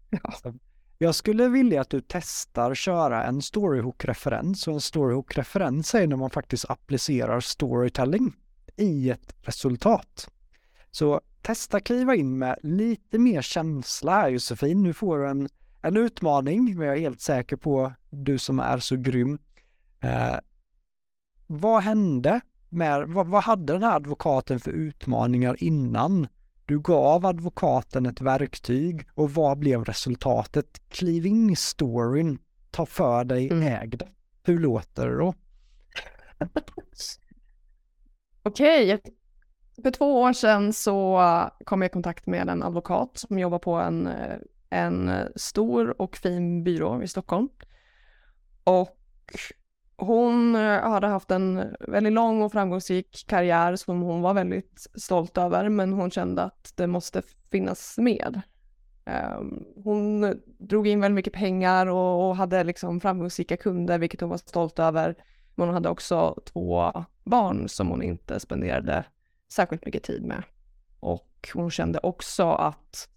Ja. Jag skulle vilja att du testar köra en storyhook-referens och en storyhook-referens är när man faktiskt applicerar storytelling i ett resultat. Så testa kliva in med lite mer känsla här Josefin. Nu får du en, en utmaning, men jag är helt säker på du som är så grym. Eh, vad hände med, vad, vad hade den här advokaten för utmaningar innan du gav advokaten ett verktyg och vad blev resultatet? Kliv in i storyn, ta för dig, Mm. äg det. Hur låter det då? Okej, för två år sedan så kom jag i kontakt med en advokat som jobbar på en, eh, en stor och fin byrå i Stockholm. Och hon eh, hade haft en väldigt lång och framgångsrik karriär som hon var väldigt stolt över, men hon kände att det måste finnas mer. Ehm, hon drog in väldigt mycket pengar och och hade liksom framgångsrika kunder, vilket hon var stolt över. Men hon hade också två barn som hon inte spenderade särskilt mycket tid med. Och hon kände också att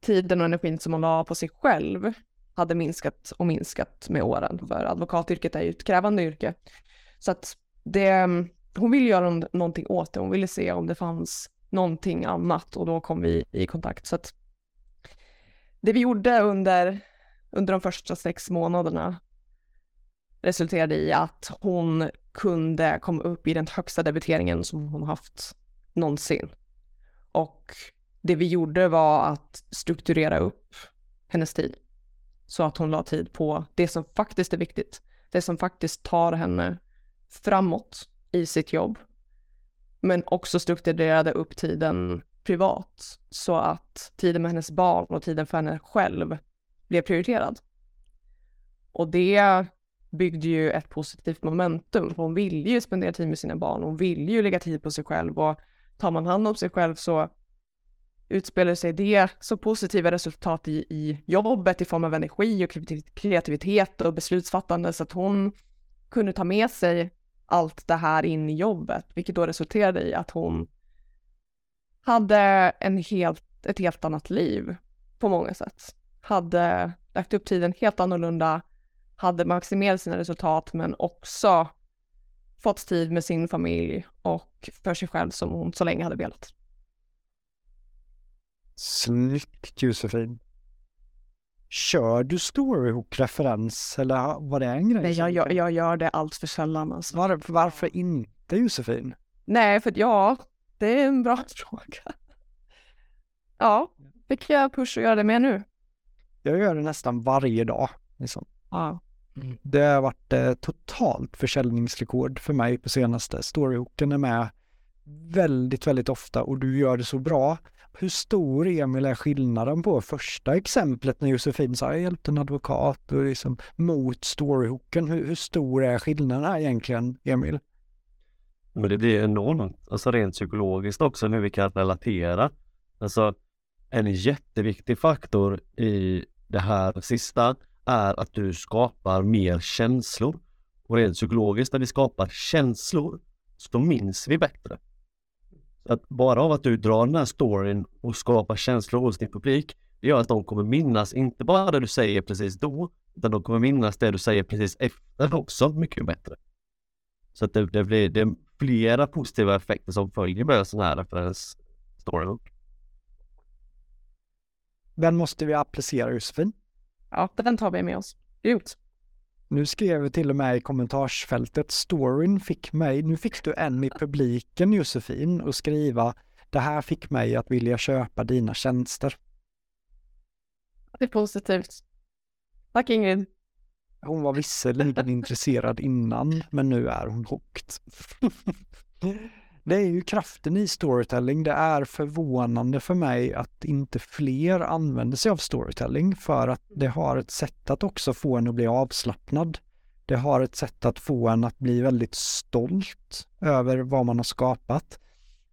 tiden och energin som hon la på sig själv hade minskat och minskat med åren. För advokatyrket är ju ett krävande yrke. Så att det, hon ville göra någonting åt det. Hon ville se om det fanns någonting annat och då kom vi i kontakt. Så att det vi gjorde under, under de första sex månaderna resulterade i att hon kunde komma upp i den högsta debiteringen som hon haft någonsin. Och det vi gjorde var att strukturera upp hennes tid så att hon la tid på det som faktiskt är viktigt. Det som faktiskt tar henne framåt i sitt jobb. Men också strukturerade upp tiden privat så att tiden med hennes barn och tiden för henne själv blev prioriterad. Och det byggde ju ett positivt momentum. För hon ville ju spendera tid med sina barn. Hon ville ju lägga tid på sig själv och tar man hand om sig själv så utspelar sig det så positiva resultat i, i jobbet i form av energi och kreativitet och beslutsfattande så att hon kunde ta med sig allt det här in i jobbet, vilket då resulterade i att hon hade en helt, ett helt annat liv på många sätt. Hade lagt upp tiden helt annorlunda, hade maximerat sina resultat men också fått tid med sin familj och för sig själv som hon så länge hade velat. Snyggt Josefin. Kör du storyhook-referens eller var det en grej? Nej, jag, jag, jag gör det allt för sällan alltså. Var, varför inte Josefin? Nej, för ja, det är en bra <laughs> fråga. Ja, fick jag push att göra det med nu? Jag gör det nästan varje dag. Liksom. Ja. Det har varit eh, totalt försäljningsrekord för mig på senaste. Storyhooken är med väldigt, väldigt ofta och du gör det så bra. Hur stor, Emil, är skillnaden på första exemplet när Josefin sa jag hjälpte en advokat och liksom mot storyhooken? Hur, hur stor är skillnaden här egentligen, Emil? Men det blir enormt, alltså rent psykologiskt också hur vi kan relatera. Alltså en jätteviktig faktor i det här sista är att du skapar mer känslor. Och rent psykologiskt när vi skapar känslor så minns vi bättre. Så att bara av att du drar den här storyn och skapar känslor hos din publik det gör att de kommer minnas inte bara det du säger precis då utan de kommer minnas det du säger precis efter också mycket bättre. Så att det, det blir det är flera positiva effekter som följer med en sån här referens storyhook. Den måste vi applicera Josefin. Ja, den tar vi med oss. Ut. Nu skrev vi till och med i kommentarsfältet, storyn fick mig, nu fick du en i publiken Josefin och skriva det här fick mig att vilja köpa dina tjänster. Det är positivt. Tack Ingrid. Hon var visserligen intresserad innan, men nu är hon hooked. <laughs> det är ju kraften i storytelling. Det är förvånande för mig att inte fler använder sig av storytelling för att det har ett sätt att också få en att bli avslappnad. Det har ett sätt att få en att bli väldigt stolt över vad man har skapat.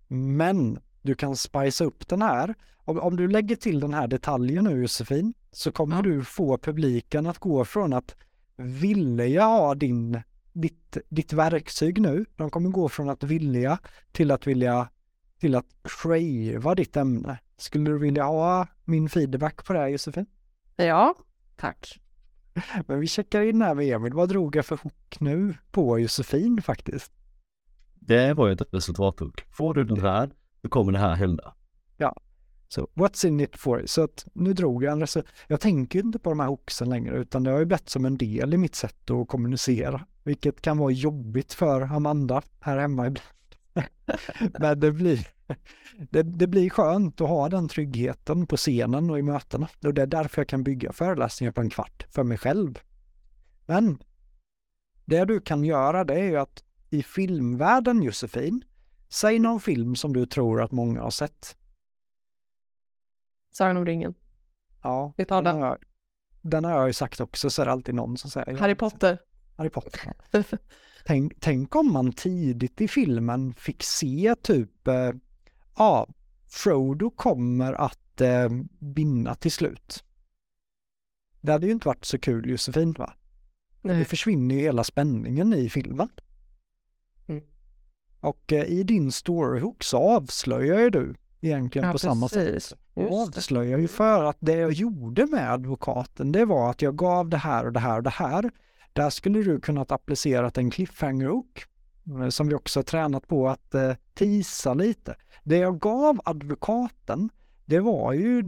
Men du kan spicea upp den här. Om, om du lägger till den här detaljen nu Josefin, så kommer Ja. du få publiken att gå från att vilja ha din, ditt, ditt verktyg nu. De kommer gå från att vilja till att vilja till att crava ditt ämne. Skulle du vilja ha min feedback på det här Josefin? Ja, tack. <laughs> Men vi checkar in här med Emil. Vad drog jag för hook nu på Josefin faktiskt? Det var ju ett resultathook. Får du den här, då kommer det här hända. Så what's in it for? Så att nu drog jag en resu- Jag tänker inte på de här hooksen längre utan det har ju blivit som en del i mitt sätt att kommunicera. Vilket kan vara jobbigt för Amanda här hemma ibland. <laughs> Men det blir, det, det blir skönt att ha den tryggheten på scenen och i mötena. Och det är därför jag kan bygga föreläsningar på en kvart för mig själv. Men det du kan göra det är ju att i filmvärlden Josefin, säg någon film som du tror att många har sett. Sagan om ringen. Ja, Vi tar den. har jag, den har jag ju sagt också, så är det alltid någon som säger Harry Potter. Harry Potter. <laughs> tänk, tänk om man tidigt i filmen fick se typ, eh, ja, Frodo kommer att eh, vinna till slut. Det hade ju inte varit så kul Josefin va? Det Nej. försvinner ju hela spänningen i filmen. Mm. Och eh, i din storyhook så avslöjar ju du egentligen Ja, på samma sätt. precis. Jag Just det. avslöjar ju för att det jag gjorde med advokaten det var att jag gav det här och det här och det här. Där skulle du kunnat applicera en cliffhanger hook eh, som vi också har tränat på att eh, tisa lite. Det jag gav advokaten det var ju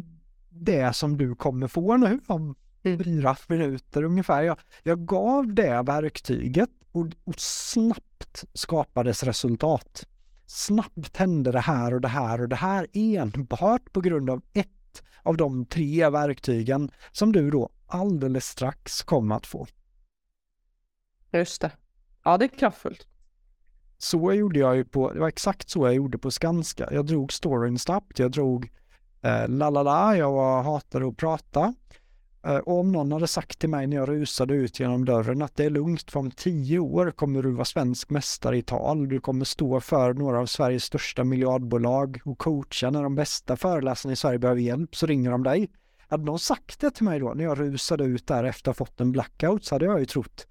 det som du kommer få nu om fyra minuter ungefär. Jag, jag gav det verktyget och, och snabbt skapades resultat. Snabbt hände det här och det här och det här enbart på grund av ett av de tre verktygen som du då alldeles strax kommer att få. Just det. Ja, det är kraftfullt. Så gjorde jag ju på, det var exakt så jag gjorde på Skanska. Jag drog storyn snabbt, jag drog eh, la la la, jag var, hatade att prata. Eh, och om någon hade sagt till mig när jag rusade ut genom dörren att det är lugnt, för om tio år kommer du vara svensk mästare i tal. Du kommer stå för några av Sveriges största miljardbolag och coacha när de bästa föreläsarna i Sverige behöver hjälp så ringer de dig. Hade någon sagt det till mig då när jag rusade ut där efter att ha fått en blackout så hade jag ju trott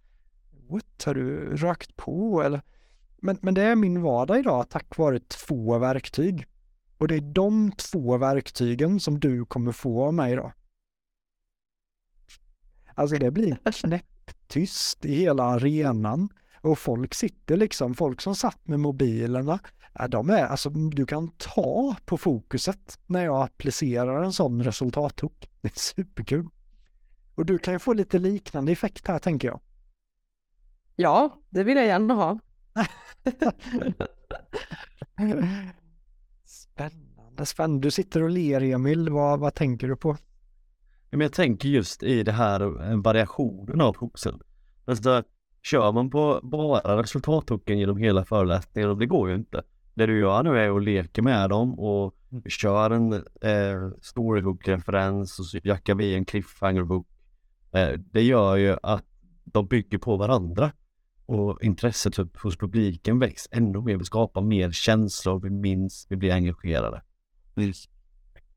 What, har du rökt på eller? Men, men det är min vardag idag tack vare två verktyg. Och det är de två verktygen som du kommer få av mig idag. Alltså det blir knäpptyst i hela arenan och folk sitter liksom, folk som satt med mobilerna, de är, alltså du kan ta på fokuset när jag applicerar en sån resultathook. Det är superkul. Och du kan ju få lite liknande effekt här tänker jag. Ja, det vill jag gärna ha. <laughs> Spännande, spännande. Du sitter och ler Emil, vad, vad tänker du på? Men jag tänker just i det här eh, variationen av hooksen. Alltså, kör man på bara resultathooken genom hela föreläsningen, och det går ju inte. Det du gör nu är att leka med dem och kör en eh, storyhook-referens och så jackar vi en cliffhanger-hook. Eh, det gör ju att de bygger på varandra och intresset för- hos publiken väcks ännu mer. Vi skapar mer känslor, vi minns, vi blir engagerade.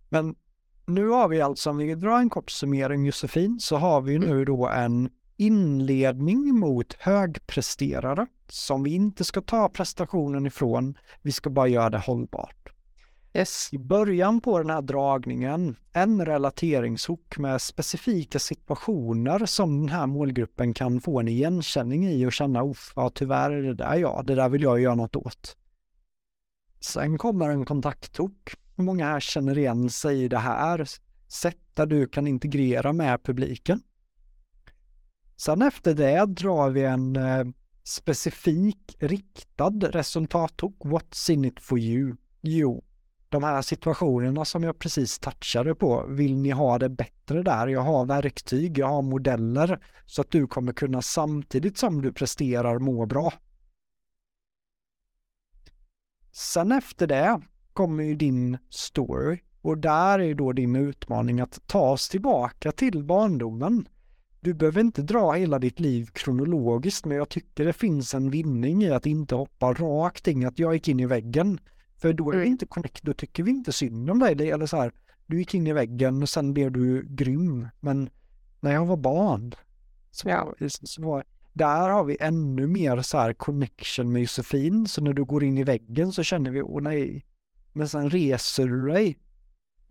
Men nu har vi alltså, om vi drar en kort summering Josefin, så har vi nu då en inledning mot högpresterare som vi inte ska ta prestationen ifrån, vi ska bara göra det hållbart. Yes. I början på den här dragningen, en relateringshook med specifika situationer som den här målgruppen kan få en igenkänning i och känna, off, ja tyvärr är det där jag, det där vill jag göra något åt. Sen kommer en kontakthook. Hur många här känner igen sig i det här? sätt där du kan integrera med publiken. Sen efter det drar vi en eh, specifik riktad resultathook. What's in it for you? Jo, de här situationerna som jag precis touchade på, vill ni ha det bättre där? Jag har verktyg, jag har modeller så att du kommer kunna samtidigt som du presterar må bra. Sen efter det kommer ju din story och där är då din utmaning att ta oss tillbaka till barndomen. Du behöver inte dra hela ditt liv kronologiskt men jag tycker det finns en vinning i att inte hoppa rakt in att jag gick in i väggen. För då är vi inte connect, då tycker vi inte synd om dig. Eller så här, du gick in i väggen och sen blev du grym. Men när jag var barn så, Ja. så var, där har vi ännu mer så här connection med Josefin. Så när du går in i väggen så känner vi, åh nej. Men sen reser du dig.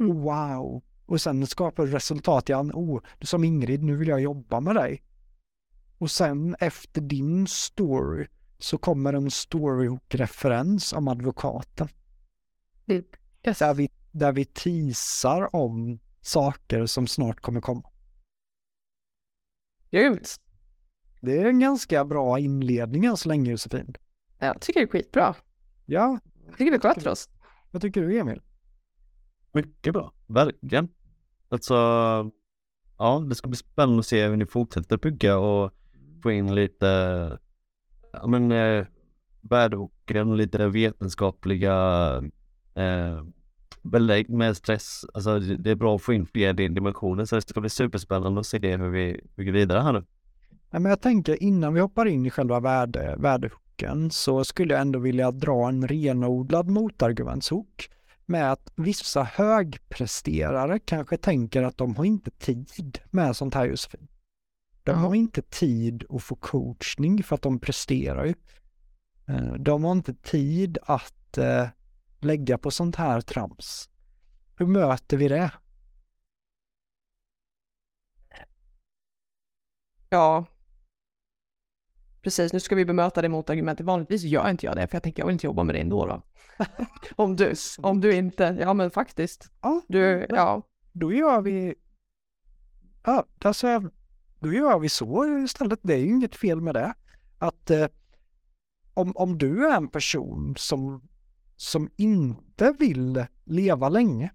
Mm. Wow. Och sen skapar du resultat igen. Oh, du som Ingrid, nu vill jag jobba med dig. Och sen efter din story så kommer en storyhook-referens om advokaten. Yes. Där vi, där vi teasar om saker som snart kommer komma. Grymt. Det är en ganska bra inledning än så länge Josefin. Jag tycker det är skitbra. Ja, Jag tycker vi sköter oss. vad tycker du Emil? Mycket bra, verkligen. Alltså, ja, det ska bli spännande att se hur ni fortsätter bygga och få in lite, ja men, eh, värdehocken och lite vetenskapliga eh, belägg med stress. Alltså det är bra att få in fler di- dimensioner så det ska bli superspännande att se det hur vi bygger vidare här nu. Men jag tänker innan vi hoppar in i själva värde, värdehooken så skulle jag ändå vilja dra en renodlad motargumentshook med att vissa högpresterare kanske tänker att de har inte tid med sånt här Josefin. De har inte tid att få coachning för att de presterar ju. Eh, De har inte tid att eh, lägga på sånt här trams. Hur möter vi det? Ja. Precis, nu ska vi bemöta det motargumentet. Vanligtvis gör inte jag det, för jag tänker jag vill inte jobba med det ändå då. <laughs> om du, om du inte, ja men faktiskt. Ja, Du, ja. då gör vi... Ja, alltså, då gör vi så istället. Det är ju inget fel med det. Att eh, om, om du är en person som, som inte vill leva länge.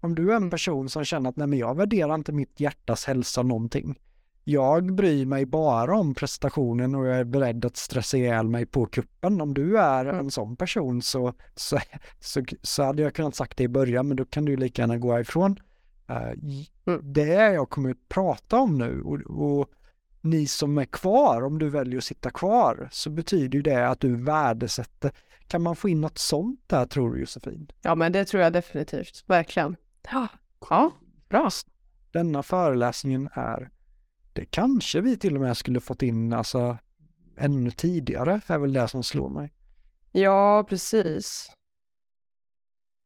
Om du är en person som känner att nej men jag värderar inte mitt hjärtas hälsa någonting. Jag bryr mig bara om prestationen och jag är beredd att stressa ihjäl mig på kuppen. Om du är en sån person så, så, så, så hade jag kunnat sagt det i början men då kan du lika gärna gå ifrån. Eh, Det är jag kommer att prata om nu och, och ni som är kvar, om du väljer att sitta kvar, så betyder det att du värdesätter. Kan man få in något sånt där tror du Josefin? ja, men det tror jag definitivt. Verkligen. Ja, ja bra. Denna föreläsningen är, det kanske vi till och med skulle fått in alltså ännu tidigare, är väl det som slår mig. Ja, precis.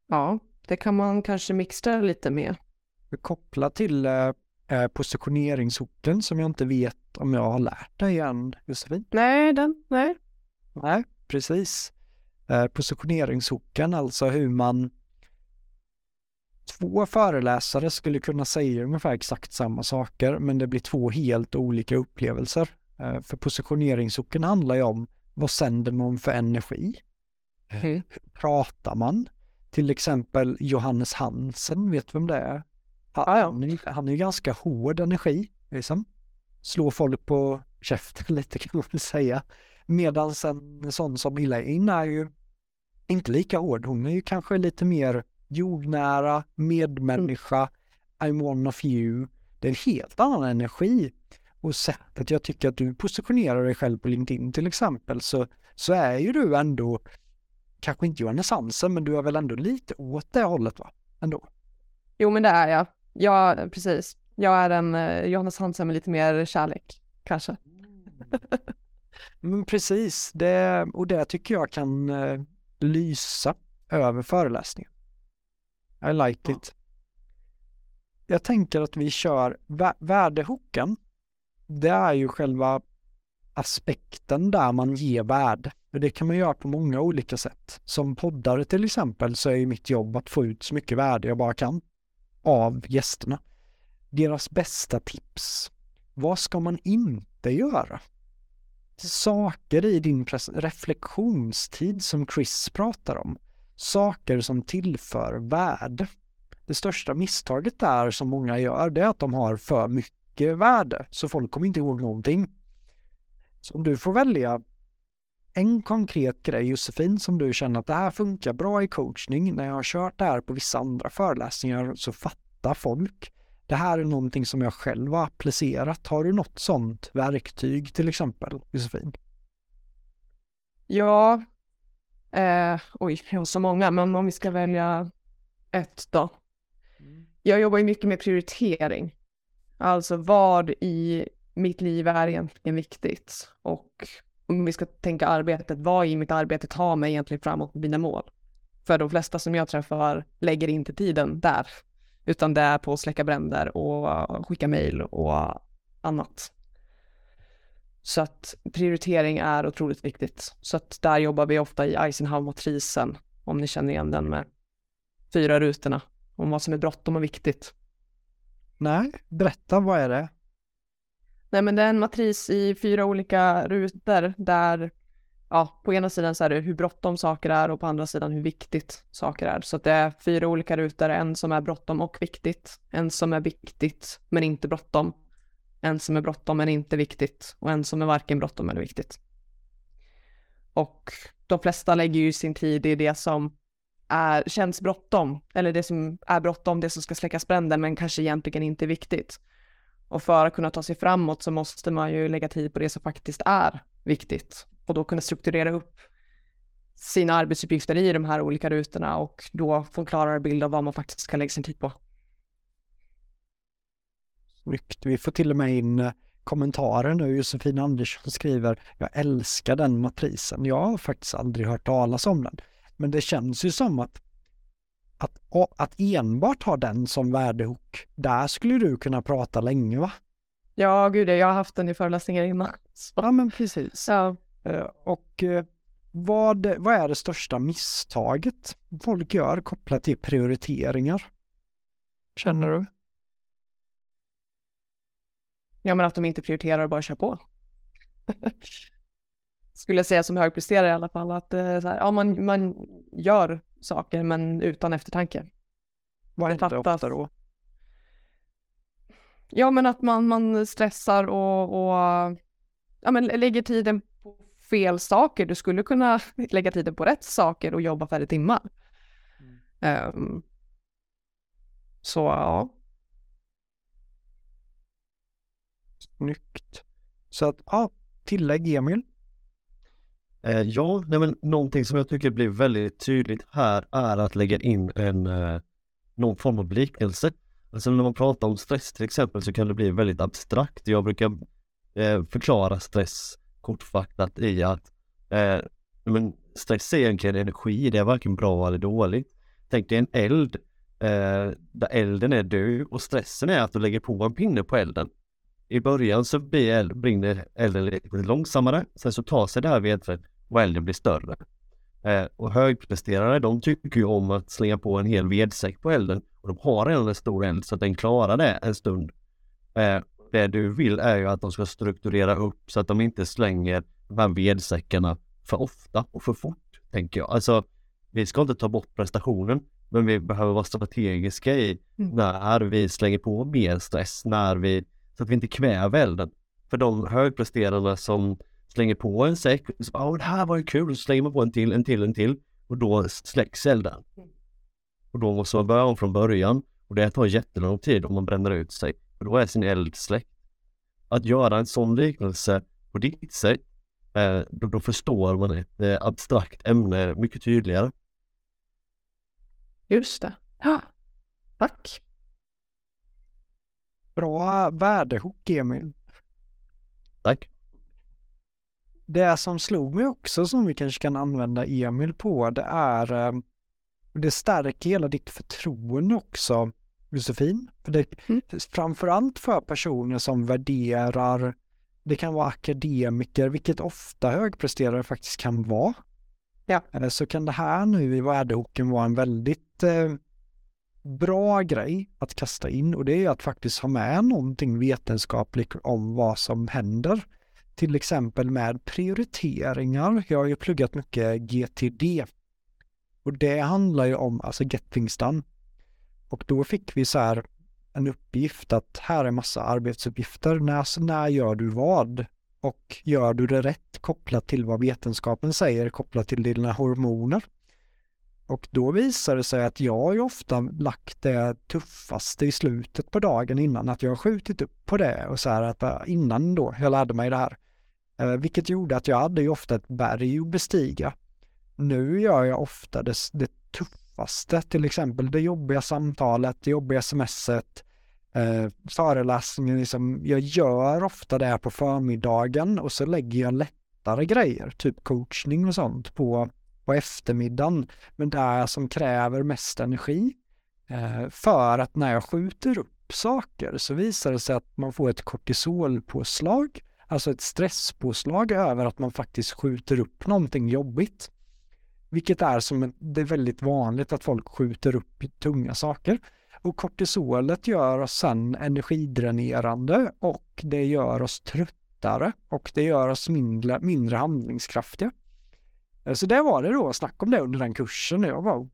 Ja, det kan man kanske mixtra lite med. Kopplat till eh, eh, positioneringshoken som jag inte vet om jag har lärt dig än, Josefin. Nej, den, nej. Nej, precis. Eh, positioneringshoken, alltså hur man Två föreläsare skulle kunna säga ungefär exakt samma saker men det blir två helt olika upplevelser. Eh, för positioneringshoken handlar ju om vad sänder man för energi? Mm. Hur pratar man? Till exempel Johannes Hansen, vet du vem det är? Han, han, är, han är ju ganska hård energi, liksom. Slår folk på käften <laughs> lite kan man väl säga. Medan en sån som Elaine är ju inte lika hård. Hon är ju kanske lite mer jordnära, medmänniska, I'm one of you. Det är en helt annan energi. Och sättet jag tycker att du positionerar dig själv på LinkedIn till exempel så, så är ju du ändå, kanske inte Johannes Hansen, men du är väl ändå lite åt det hållet va? Ändå. Jo, men det är jag. Ja, precis. Jag är en eh, Johannes Hansen med lite mer kärlek, kanske. <laughs> Men precis, det, och det tycker jag kan eh, lysa över föreläsningen. I like it. Jag tänker att vi kör vä- värdehooken. Det är ju själva aspekten där man ger värde. Det kan man göra på många olika sätt. Som poddare till exempel så är ju mitt jobb att få ut så mycket värde jag bara kan. av gästerna. Deras bästa tips. Vad ska man inte göra? Saker i din reflektionstid som Chris pratar om. Saker som tillför värde. Det största misstaget där som många gör, det är att de har för mycket värde, så folk kommer inte ihåg någonting. Så om du får välja en konkret grej Josefin som du känner att det här funkar bra i coachning. När jag har kört det här på vissa andra föreläsningar så fattar folk. Det här är någonting som jag själv har applicerat. Har du något sånt verktyg till exempel Josefin? Ja, eh, oj, jag har så många, men om vi ska välja ett då. Mm. Jag jobbar ju mycket med prioritering. Alltså vad i mitt liv är egentligen viktigt och om vi ska tänka arbetet, vad i mitt arbete tar mig egentligen framåt mina mål? För de flesta som jag träffar lägger inte tiden där, utan det är på att släcka bränder och skicka mejl och annat. Så att prioritering är otroligt viktigt. Så att där jobbar vi ofta i Eisenhower-matrisen, om ni känner igen den med fyra rutorna, om vad som är bråttom och viktigt. Nej, berätta, vad är det? Nej, men det är en matris i fyra olika rutor där ja, på ena sidan så är det hur bråttom saker är och på andra sidan hur viktigt saker är. Så det är fyra olika rutor, en som är bråttom och viktigt, en som är viktigt men inte bråttom, en som är bråttom men inte viktigt och en som är varken bråttom eller viktigt. Och de flesta lägger ju sin tid i det som är, känns bråttom, eller det som är bråttom, det som ska släckas bränder men kanske egentligen inte är viktigt. Och för att kunna ta sig framåt så måste man ju lägga tid på det som faktiskt är viktigt och då kunna strukturera upp sina arbetsuppgifter i de här olika rutorna och då få en klarare bild av vad man faktiskt ska lägga sin tid på. Snyggt. Vi får till och med in eh, kommentarer nu. Josefin Andersson skriver Jag älskar den matrisen. Jag har faktiskt aldrig hört talas om den. Men det känns ju som att att, att enbart ha den som värdehook, där skulle du kunna prata länge va? Ja, gud, jag har haft den i föreläsningar innan. Så. Ja, men precis. Ja. Eh, och eh, vad, vad är det största misstaget folk gör kopplat till prioriteringar? Känner du? Ja, men att de inte prioriterar och bara kör på. <laughs> Skulle jag säga som högpresterare i alla fall, att eh, så här, ja, man, man gör saker men utan eftertanke. Vad händer ofta då? Ja, men att man, man stressar och, och ja, men lägger tiden fel saker. Du skulle kunna <laughs> lägga tiden på rätt saker och jobba färre timmar. Mm. Um, så ja. Snyggt. Så att, ja, tillägg Emil. Eh, ja, nej men någonting som jag tycker blir väldigt tydligt här är att lägga in en eh, någon form av liknelse. Alltså när man pratar om stress till exempel så kan det bli väldigt abstrakt. Jag brukar eh, förklara stress kortfattat i att eh, men stress är egentligen energi, det är varken bra eller dåligt. Tänk dig en eld eh, där elden är död och stressen är att du lägger på en pinne på elden. I början så blir eld, brinner elden lite långsammare, sen så tar sig det här vedträet och elden blir större. Eh, och högpresterare de tycker ju om att slänga på en hel vedsäck på elden och de har redan en stor eld så att den klarar det en stund. Eh, det du vill är ju att de ska strukturera upp så att de inte slänger de här vedsäckarna för ofta och för fort, tänker jag. Alltså, vi ska inte ta bort prestationen, men vi behöver vara strategiska i mm. när vi slänger på mer stress, när vi, så att vi inte kväver elden. För de högpresterarna som slänger på en säck, så, oh, det här var ju kul, så slänger man på en till, en till, en till och då släcks elden. Mm. Och då måste man börja om från början och det tar jättelång tid om man bränner ut sig. Och då är sin eld släckt. Att göra en sån liknelse på ditt sätt, eh, då, då, förstår man ett eh, abstrakt ämne mycket tydligare. Just det. Ja, tack. Bra värdehook, Emil. Tack. Det som slog mig också som vi kanske kan använda Emil på, det är eh, det stärker hela ditt förtroende också, Josefin. För det, mm. Framförallt för personer som värderar, det kan vara akademiker, vilket ofta högpresterare faktiskt kan vara. Ja. Eh, så kan det här nu i värdehoken vara en väldigt eh, bra grej att kasta in och det är att faktiskt ha med någonting vetenskapligt om vad som händer. Till exempel med prioriteringar. Jag har ju pluggat mycket GTD. Och det handlar ju om, alltså Get Things Done. Och då fick vi så här en uppgift att här är massa arbetsuppgifter. När, alltså, när gör du vad? Och gör du det rätt kopplat till vad vetenskapen säger kopplat till dina hormoner? Och då visar det sig att jag har ju ofta lagt det tuffaste i slutet på dagen innan, att jag har skjutit upp på det och så här att äh, innan då jag lärde mig det här. Äh, vilket gjorde att jag hade ju ofta ett berg att bestiga. Nu gör jag ofta det, det tuffaste, till exempel det jobbiga samtalet, det jobbiga smset, eh, föreläsningen, liksom, jag gör ofta det på förmiddagen och så lägger jag lättare grejer, typ coachning och sånt på på eftermiddagen, men det som kräver mest energi. Eh, för att när jag skjuter upp saker så visar det sig att man får ett kortisolpåslag, alltså ett stresspåslag över att man faktiskt skjuter upp någonting jobbigt. Vilket är som en, det är väldigt vanligt att folk skjuter upp tunga saker. Och kortisolet gör oss sen energidränerande och det gör oss tröttare och det gör oss mindre, mindre handlingskraftiga. Eh, så det var det då, snack om det under den kursen. Jag bara,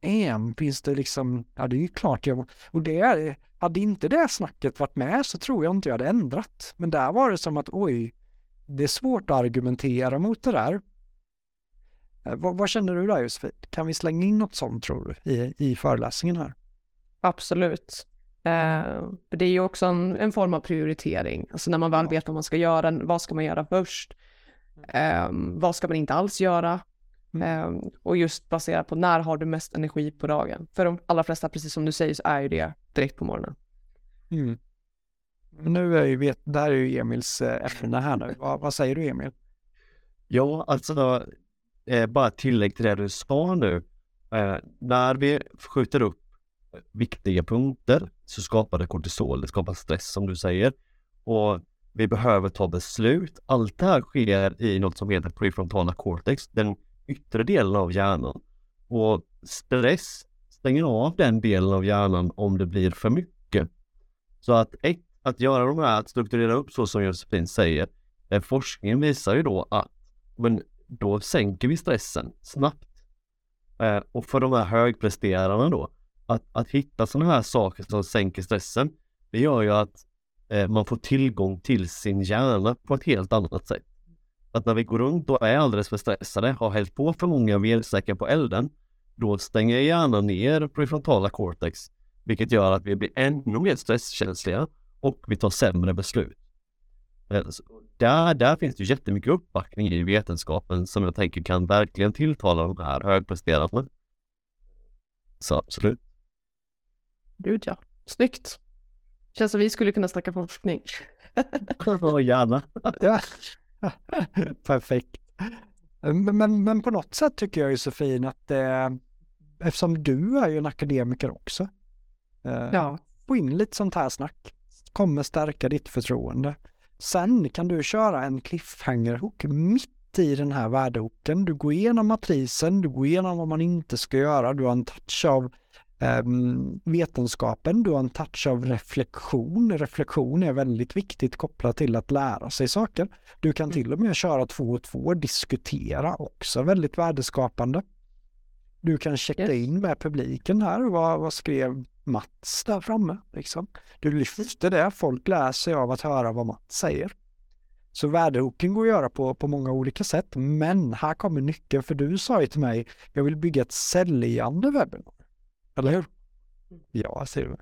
en finns det liksom, ja det är ju klart jag, och det, hade inte det snacket varit med så tror jag inte jag hade ändrat. Men där var det som att oj, det är svårt att argumentera mot det där. Eh, vad, vad känner du där Josefin? Kan vi slänga in något sånt tror du i, i föreläsningen här? Absolut. Eh, det är ju också en, en, form av prioritering. Alltså när man väl vet vad man ska göra, vad ska man göra först? Um, vad ska man inte alls göra? Um, och just baserat på när har du mest energi på dagen? För de allra flesta, precis som du säger, så är ju det direkt på morgonen. Mm. Nu är ju, det här är ju Emils äh, ämne här nu. Vad, vad, säger du Emil? Ja, alltså eh, bara tillägg till det du sa nu. Eh, när vi skjuter upp eh, viktiga punkter så skapar det kortisol, det skapar stress som du säger. Och vi behöver ta beslut. Allt det här sker i något som heter prefrontala cortex, den yttre delen av hjärnan. Och stress stänger av den delen av hjärnan om det blir för mycket. Så att ett, att göra de här, att strukturera upp så som Josefin säger, eh, forskningen visar ju då att men då sänker vi stressen snabbt. Eh, och för de här högpresterarna då, att, att hitta sådana här saker som sänker stressen, det gör ju att Eh, man får tillgång till sin hjärna på ett helt annat sätt. Att när vi går runt och är alldeles för stressade, har hällt på för många vedsäckar på elden, då stänger hjärnan ner prefrontala cortex, vilket gör att vi blir ännu mer stresskänsliga och vi tar sämre beslut. Eh, där, där finns det jättemycket uppbackning i vetenskapen som jag tänker kan verkligen tilltala de här högpresterande. Så absolut. Gud ja, snyggt. Känns som vi skulle kunna snacka forskning. Ja, gärna. <laughs> ja. Perfekt. Men, men, men, på något sätt tycker jag Josefin att eh, eftersom du är ju en akademiker också. Eh, ja. Få in lite sånt här snack. Kommer stärka ditt förtroende. Sen kan du köra en cliffhanger-hook mitt i den här värdehooken. Du går igenom matrisen, du går igenom vad man inte ska göra, du har en touch av um, vetenskapen, du har en touch av reflektion. Reflektion är väldigt viktigt kopplat till att lära sig saker. Du kan till och med köra två och två, diskutera också väldigt värdeskapande. Du kan checka yes. in med publiken här, vad, vad skrev Mats där framme? Liksom. Du lyfter det, folk lär sig av att höra vad Mats säger. Så värdehoken går att göra på, på många olika sätt, men här kommer nyckeln, för du sa ju till mig, jag vill bygga ett säljande webbinar. Eller hur? Mm. Ja, ser du.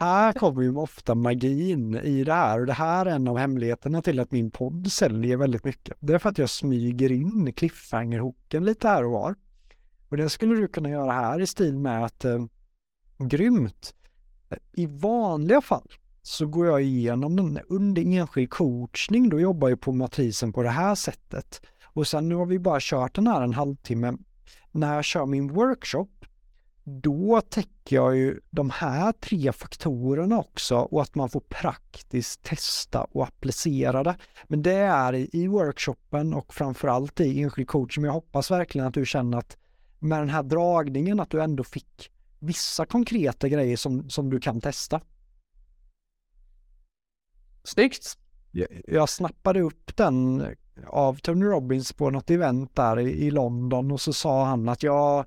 Här kommer ju ofta magin i det här och det här är en av hemligheterna till att min podd säljer väldigt mycket. Det är för att jag smyger in cliffhanger-hooken lite här och var. Och det skulle du kunna göra här i stil med att eh, grymt. I vanliga fall så går jag igenom den under enskild coachning, då jobbar jag på matrisen på det här sättet. Och sen nu har vi bara kört den här en halvtimme. När jag kör min workshop då täcker jag ju de här tre faktorerna också och att man får praktiskt testa och applicera det. Men det är i workshopen och framförallt i enskild coaching. Men jag hoppas verkligen att du känner att med den här dragningen att du ändå fick vissa konkreta grejer som, som du kan testa. Snyggt. Jag, jag snappade upp den av Tony Robbins på något event där i, i London och så sa han att jag,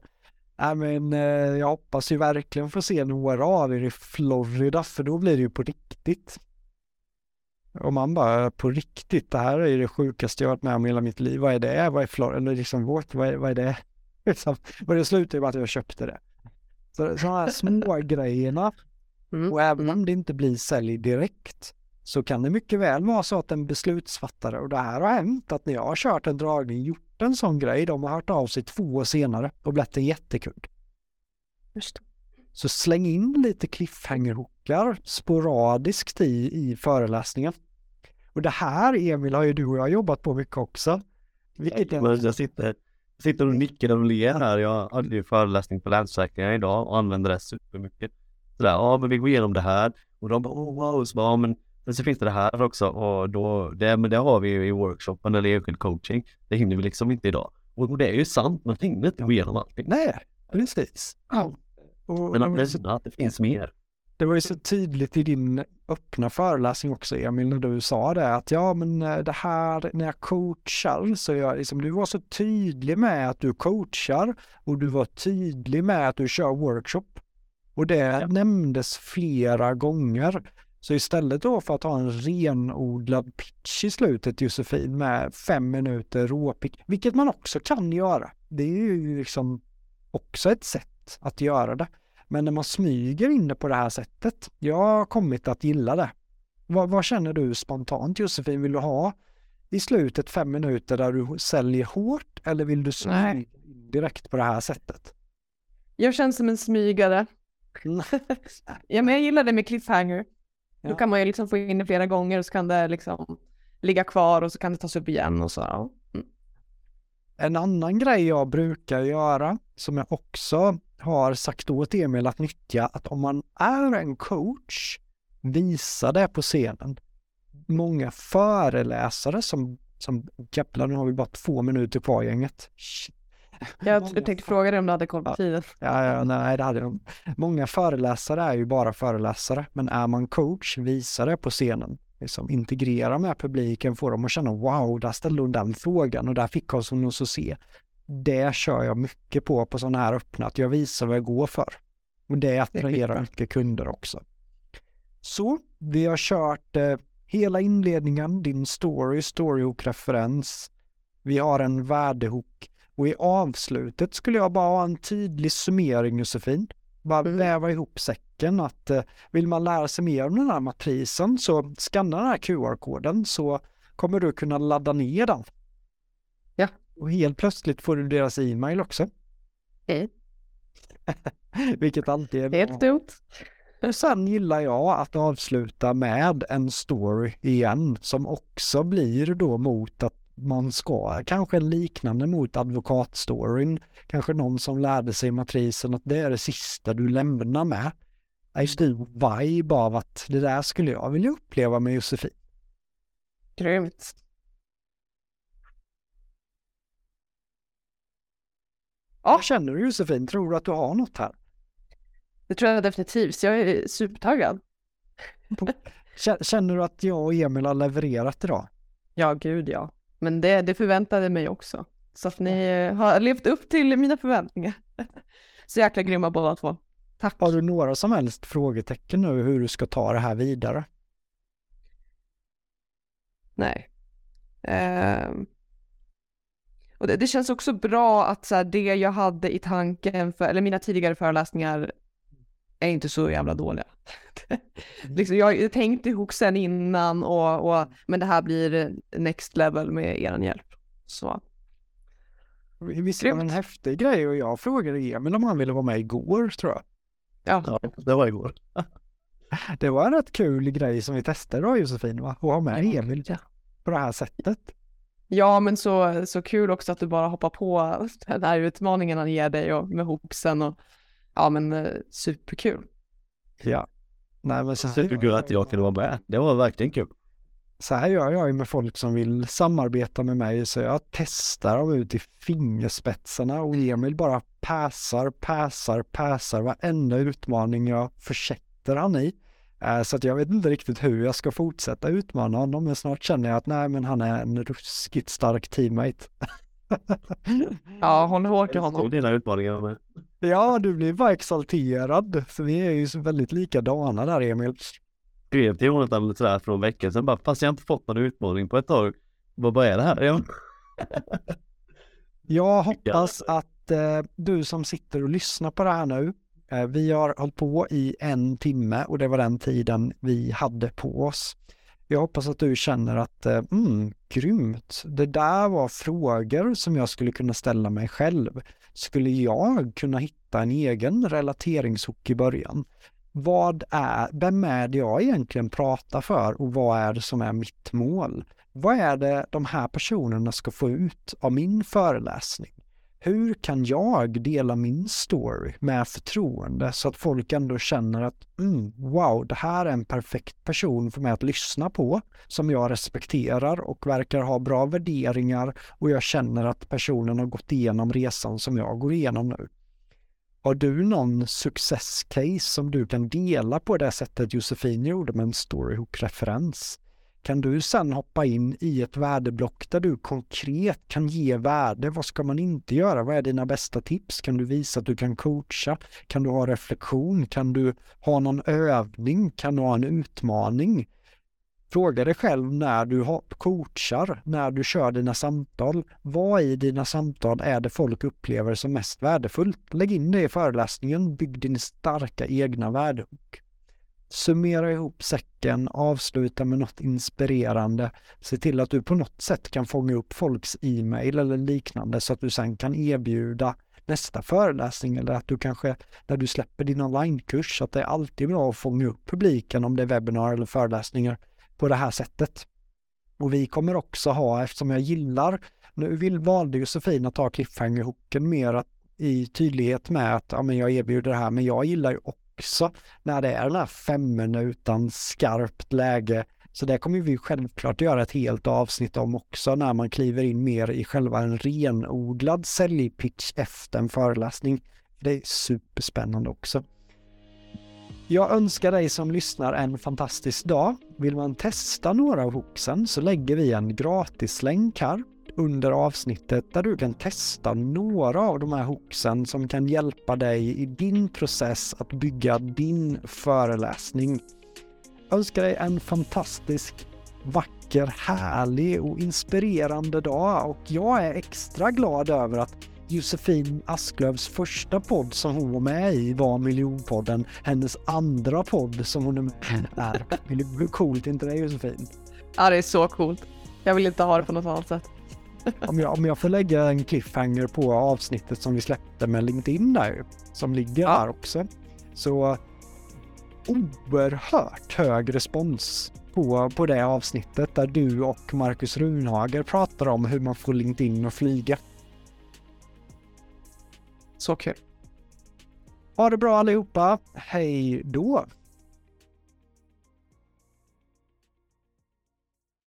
nej men, eh, jag hoppas ju verkligen få se några av er i Florida för då blir det ju på riktigt. Och man bara, på riktigt, det här är det sjukaste jag varit med om i hela mitt liv. Vad är det? Vad är Florida? Eller liksom, what? Vad, är, vad är det? <laughs> Liksom, och det slutade ju med att jag köpte det. Så sådana här små <laughs> grejerna Mm. och även om det inte blir sälj direkt så kan det mycket väl vara så att en beslutsfattare, och det här har hänt, att när jag har kört en dragning, gjort en sån grej, de har hört av sig två år senare och blivit en jättekund. Just. Så släng in lite cliffhanger-hookar sporadiskt i, i föreläsningen. Och det här, Emil, har ju du och jag jobbat på mycket också. Vilket jag sitter, sitter och nickar och ler här. Jag hade ju föreläsning på Länsförsäkringar idag och använder det supermycket. Sådär, ja men vi går igenom det här. Och de bara, oh, wow, så bara, ja, men, men så finns det det här också. Och då, det, men det har vi ju i workshopen eller enskild coaching. Det hinner vi liksom inte idag. Och, och det är ju sant, man hinner inte gå igenom allting. nej, precis. Ja. Och, Men att det, det finns mer. Det var ju så tydligt i din öppna föreläsning också, Emil, när du sa det att ja, men eh, det här när jag coachar så jag liksom, du var så tydlig med att du coachar och du var tydlig med att du kör workshop. Och det Ja. nämndes flera gånger. Så istället då för att ha en renodlad pitch i slutet Josefin med fem minuter råpick, vilket man också kan göra. Det är ju liksom också ett sätt att göra det. Men när man smyger in det på det här sättet, jag har kommit att gilla det. Vad, vad känner du spontant Josefin? Vill du ha i slutet fem minuter där du säljer hårt eller vill du smyga Nej. direkt på det här sättet? Jag känns som en smygare. <laughs> Ja, men jag gillar det med cliffhanger. Då Ja. kan man ju liksom få in det flera gånger och så kan det liksom ligga kvar och så kan det tas upp igen och så. En annan grej jag brukar göra, som jag också har sagt åt Emil att nyttja, att om man är en coach, visa det på scenen. Många föreläsare som, som jävlar nu har vi bara två minuter kvar gänget. Shit. Jag Många tänkte fråga dig om du hade koll på tiden. Ja, ja, nej, det hade de. Många föreläsare är ju bara föreläsare, men är man coach, visa det på scenen. Liksom integrera med publiken, få dem att känna wow, där ställde hon den frågan och där fick hon oss att se. Det kör jag mycket på, på sådana här öppna, att jag visar vad jag går för. Och det attraherar skitbra. mycket kunder också. Så, vi har kört eh, hela inledningen, din story, storyhook-referens. Vi har en värdehook och i avslutet skulle jag bara ha en tydlig summering Josefin. Bara Mm. väva ihop säcken att eh, vill man lära sig mer om den här matrisen så skanna den här QR-koden så kommer du kunna ladda ner den. Ja. Och helt plötsligt får du deras e-mail också. Okej. <laughs> Vilket alltid är Helt bra. dumt. Och sen gillar jag att avsluta med en story igen som också blir då mot att man ska, kanske en liknande mot advokatstoryn, kanske någon som lärde sig matrisen att det är det sista du lämnar med. En stor vibe av att det där skulle jag vilja uppleva med Josefin. Grymt. Ja. Känner du Josefin? Tror du att du har något här? Det tror jag definitivt. Jag är supertaggad. Kä- Känner du att jag och Emil har levererat idag? Ja, gud ja. Men det, det förväntade mig också. Så att ni har levt upp till mina förväntningar. <laughs> Så jäkla grymma båda två. Tack. Har du några som helst frågetecken nu hur du ska ta det här vidare? Nej. Ehm. Och det, det känns också bra att så här, det jag hade i tanken, för, eller mina tidigare föreläsningar är inte så jävla dåliga. liksom, jag tänkte ihop sen innan, och, och, men det här blir next level med er hjälp. Så Visst var det en häftig grej och jag frågade Emil om han ville vara med igår tror jag. ja, Ja, det var igår. <laughs> Det var en rätt kul grej som vi testade då Josefin va? Att ha med Ja, Emil ja. på det här sättet. ja men så, så kul också att du bara hoppar på den här utmaningen han ger dig och med hooksen och ja men eh, superkul. Ja. Nej men så Superkul att jag kunde vara med. Det var verkligen kul. så här gör jag ju med folk som vill samarbeta med mig så jag testar dem ut i fingerspetsarna och Emil bara passar, passar, passar varenda utmaning jag försätter han i. Eh, så att jag vet inte riktigt hur jag ska fortsätta utmana honom men snart känner jag att nej men han är en ruskigt stark teammate. <laughs> <laughs> Ja, håll hårt i honom. dina utmaningar med. Ja, du blir bara exalterad. Så vi är ju så väldigt likadana där Emil. Skrev till Jonathan sådär för någon vecka sedan bara, fast jag har inte fått någon utmaning på ett tag. Vad vad är det här? Ja. <laughs> Jag hoppas att eh, du som sitter och lyssnar på det här nu, eh, vi har hållit på i en timme och det var den tiden vi hade på oss. Jag hoppas att du känner att, eh, mm, grymt, det där var frågor som jag skulle kunna ställa mig själv. Skulle jag kunna hitta en egen relateringshook i början? Vad är, vem är det jag egentligen pratar för och vad är det som är mitt mål? Vad är det de här personerna ska få ut av min föreläsning? Hur kan jag dela min story med förtroende så att folk ändå känner att mm, wow, det här är en perfekt person för mig att lyssna på som jag respekterar och verkar ha bra värderingar och jag känner att personen har gått igenom resan som jag går igenom nu. Har du någon success case som du kan dela på det sättet Josefin gjorde med en storyhook-referens? Kan du sen hoppa in i ett värdeblock där du konkret kan ge värde? Vad ska man inte göra? Vad är dina bästa tips? Kan du visa att du kan coacha? Kan du ha reflektion? Kan du ha någon övning? Kan du ha en utmaning? Fråga dig själv när du coachar, när du kör dina samtal. Vad i dina samtal är det folk upplever som mest värdefullt? Lägg in det i föreläsningen, bygg din starka egna värdehook. Summera ihop säcken, avsluta med något inspirerande. Se till att du på något sätt kan fånga upp folks e-mail eller liknande så att du sen kan erbjuda nästa föreläsning eller att du kanske när du släpper din onlinekurs att det är alltid bra att fånga upp publiken om det är webbinar eller föreläsningar på det här sättet. Och vi kommer också ha, eftersom jag gillar, nu vill, valde Josefin att ta cliffhanger-hooken mer att, i tydlighet med att ja, men jag erbjuder det här, men jag gillar ju också när det är den här femmen utan skarpt läge. Så det kommer vi självklart göra ett helt avsnitt om också när man kliver in mer i själva en renodlad säljpitch efter en föreläsning. Det är superspännande också. Jag önskar dig som lyssnar en fantastisk dag. Vill man testa några av hooksen så lägger vi en gratislänk här under avsnittet där du kan testa några av de här hooksen som kan hjälpa dig i din process att bygga din föreläsning. Jag önskar dig en fantastisk, vacker, härlig och inspirerande dag och jag är extra glad över att Josefin Asklövs första podd som hon var med i var Miljonpodden. Hennes andra podd som hon är med i är Hur coolt är inte det Josefin? Ja, det är så coolt. Jag vill inte ha det på något annat sätt. Om jag, om jag får lägga en cliffhanger på avsnittet som vi släppte med LinkedIn där, som ligger Ja. där också. Så oerhört hög respons på, på det avsnittet där du och Marcus Runhager pratar om hur man får LinkedIn att flyga. Så kul. Ha det bra allihopa. Hej då!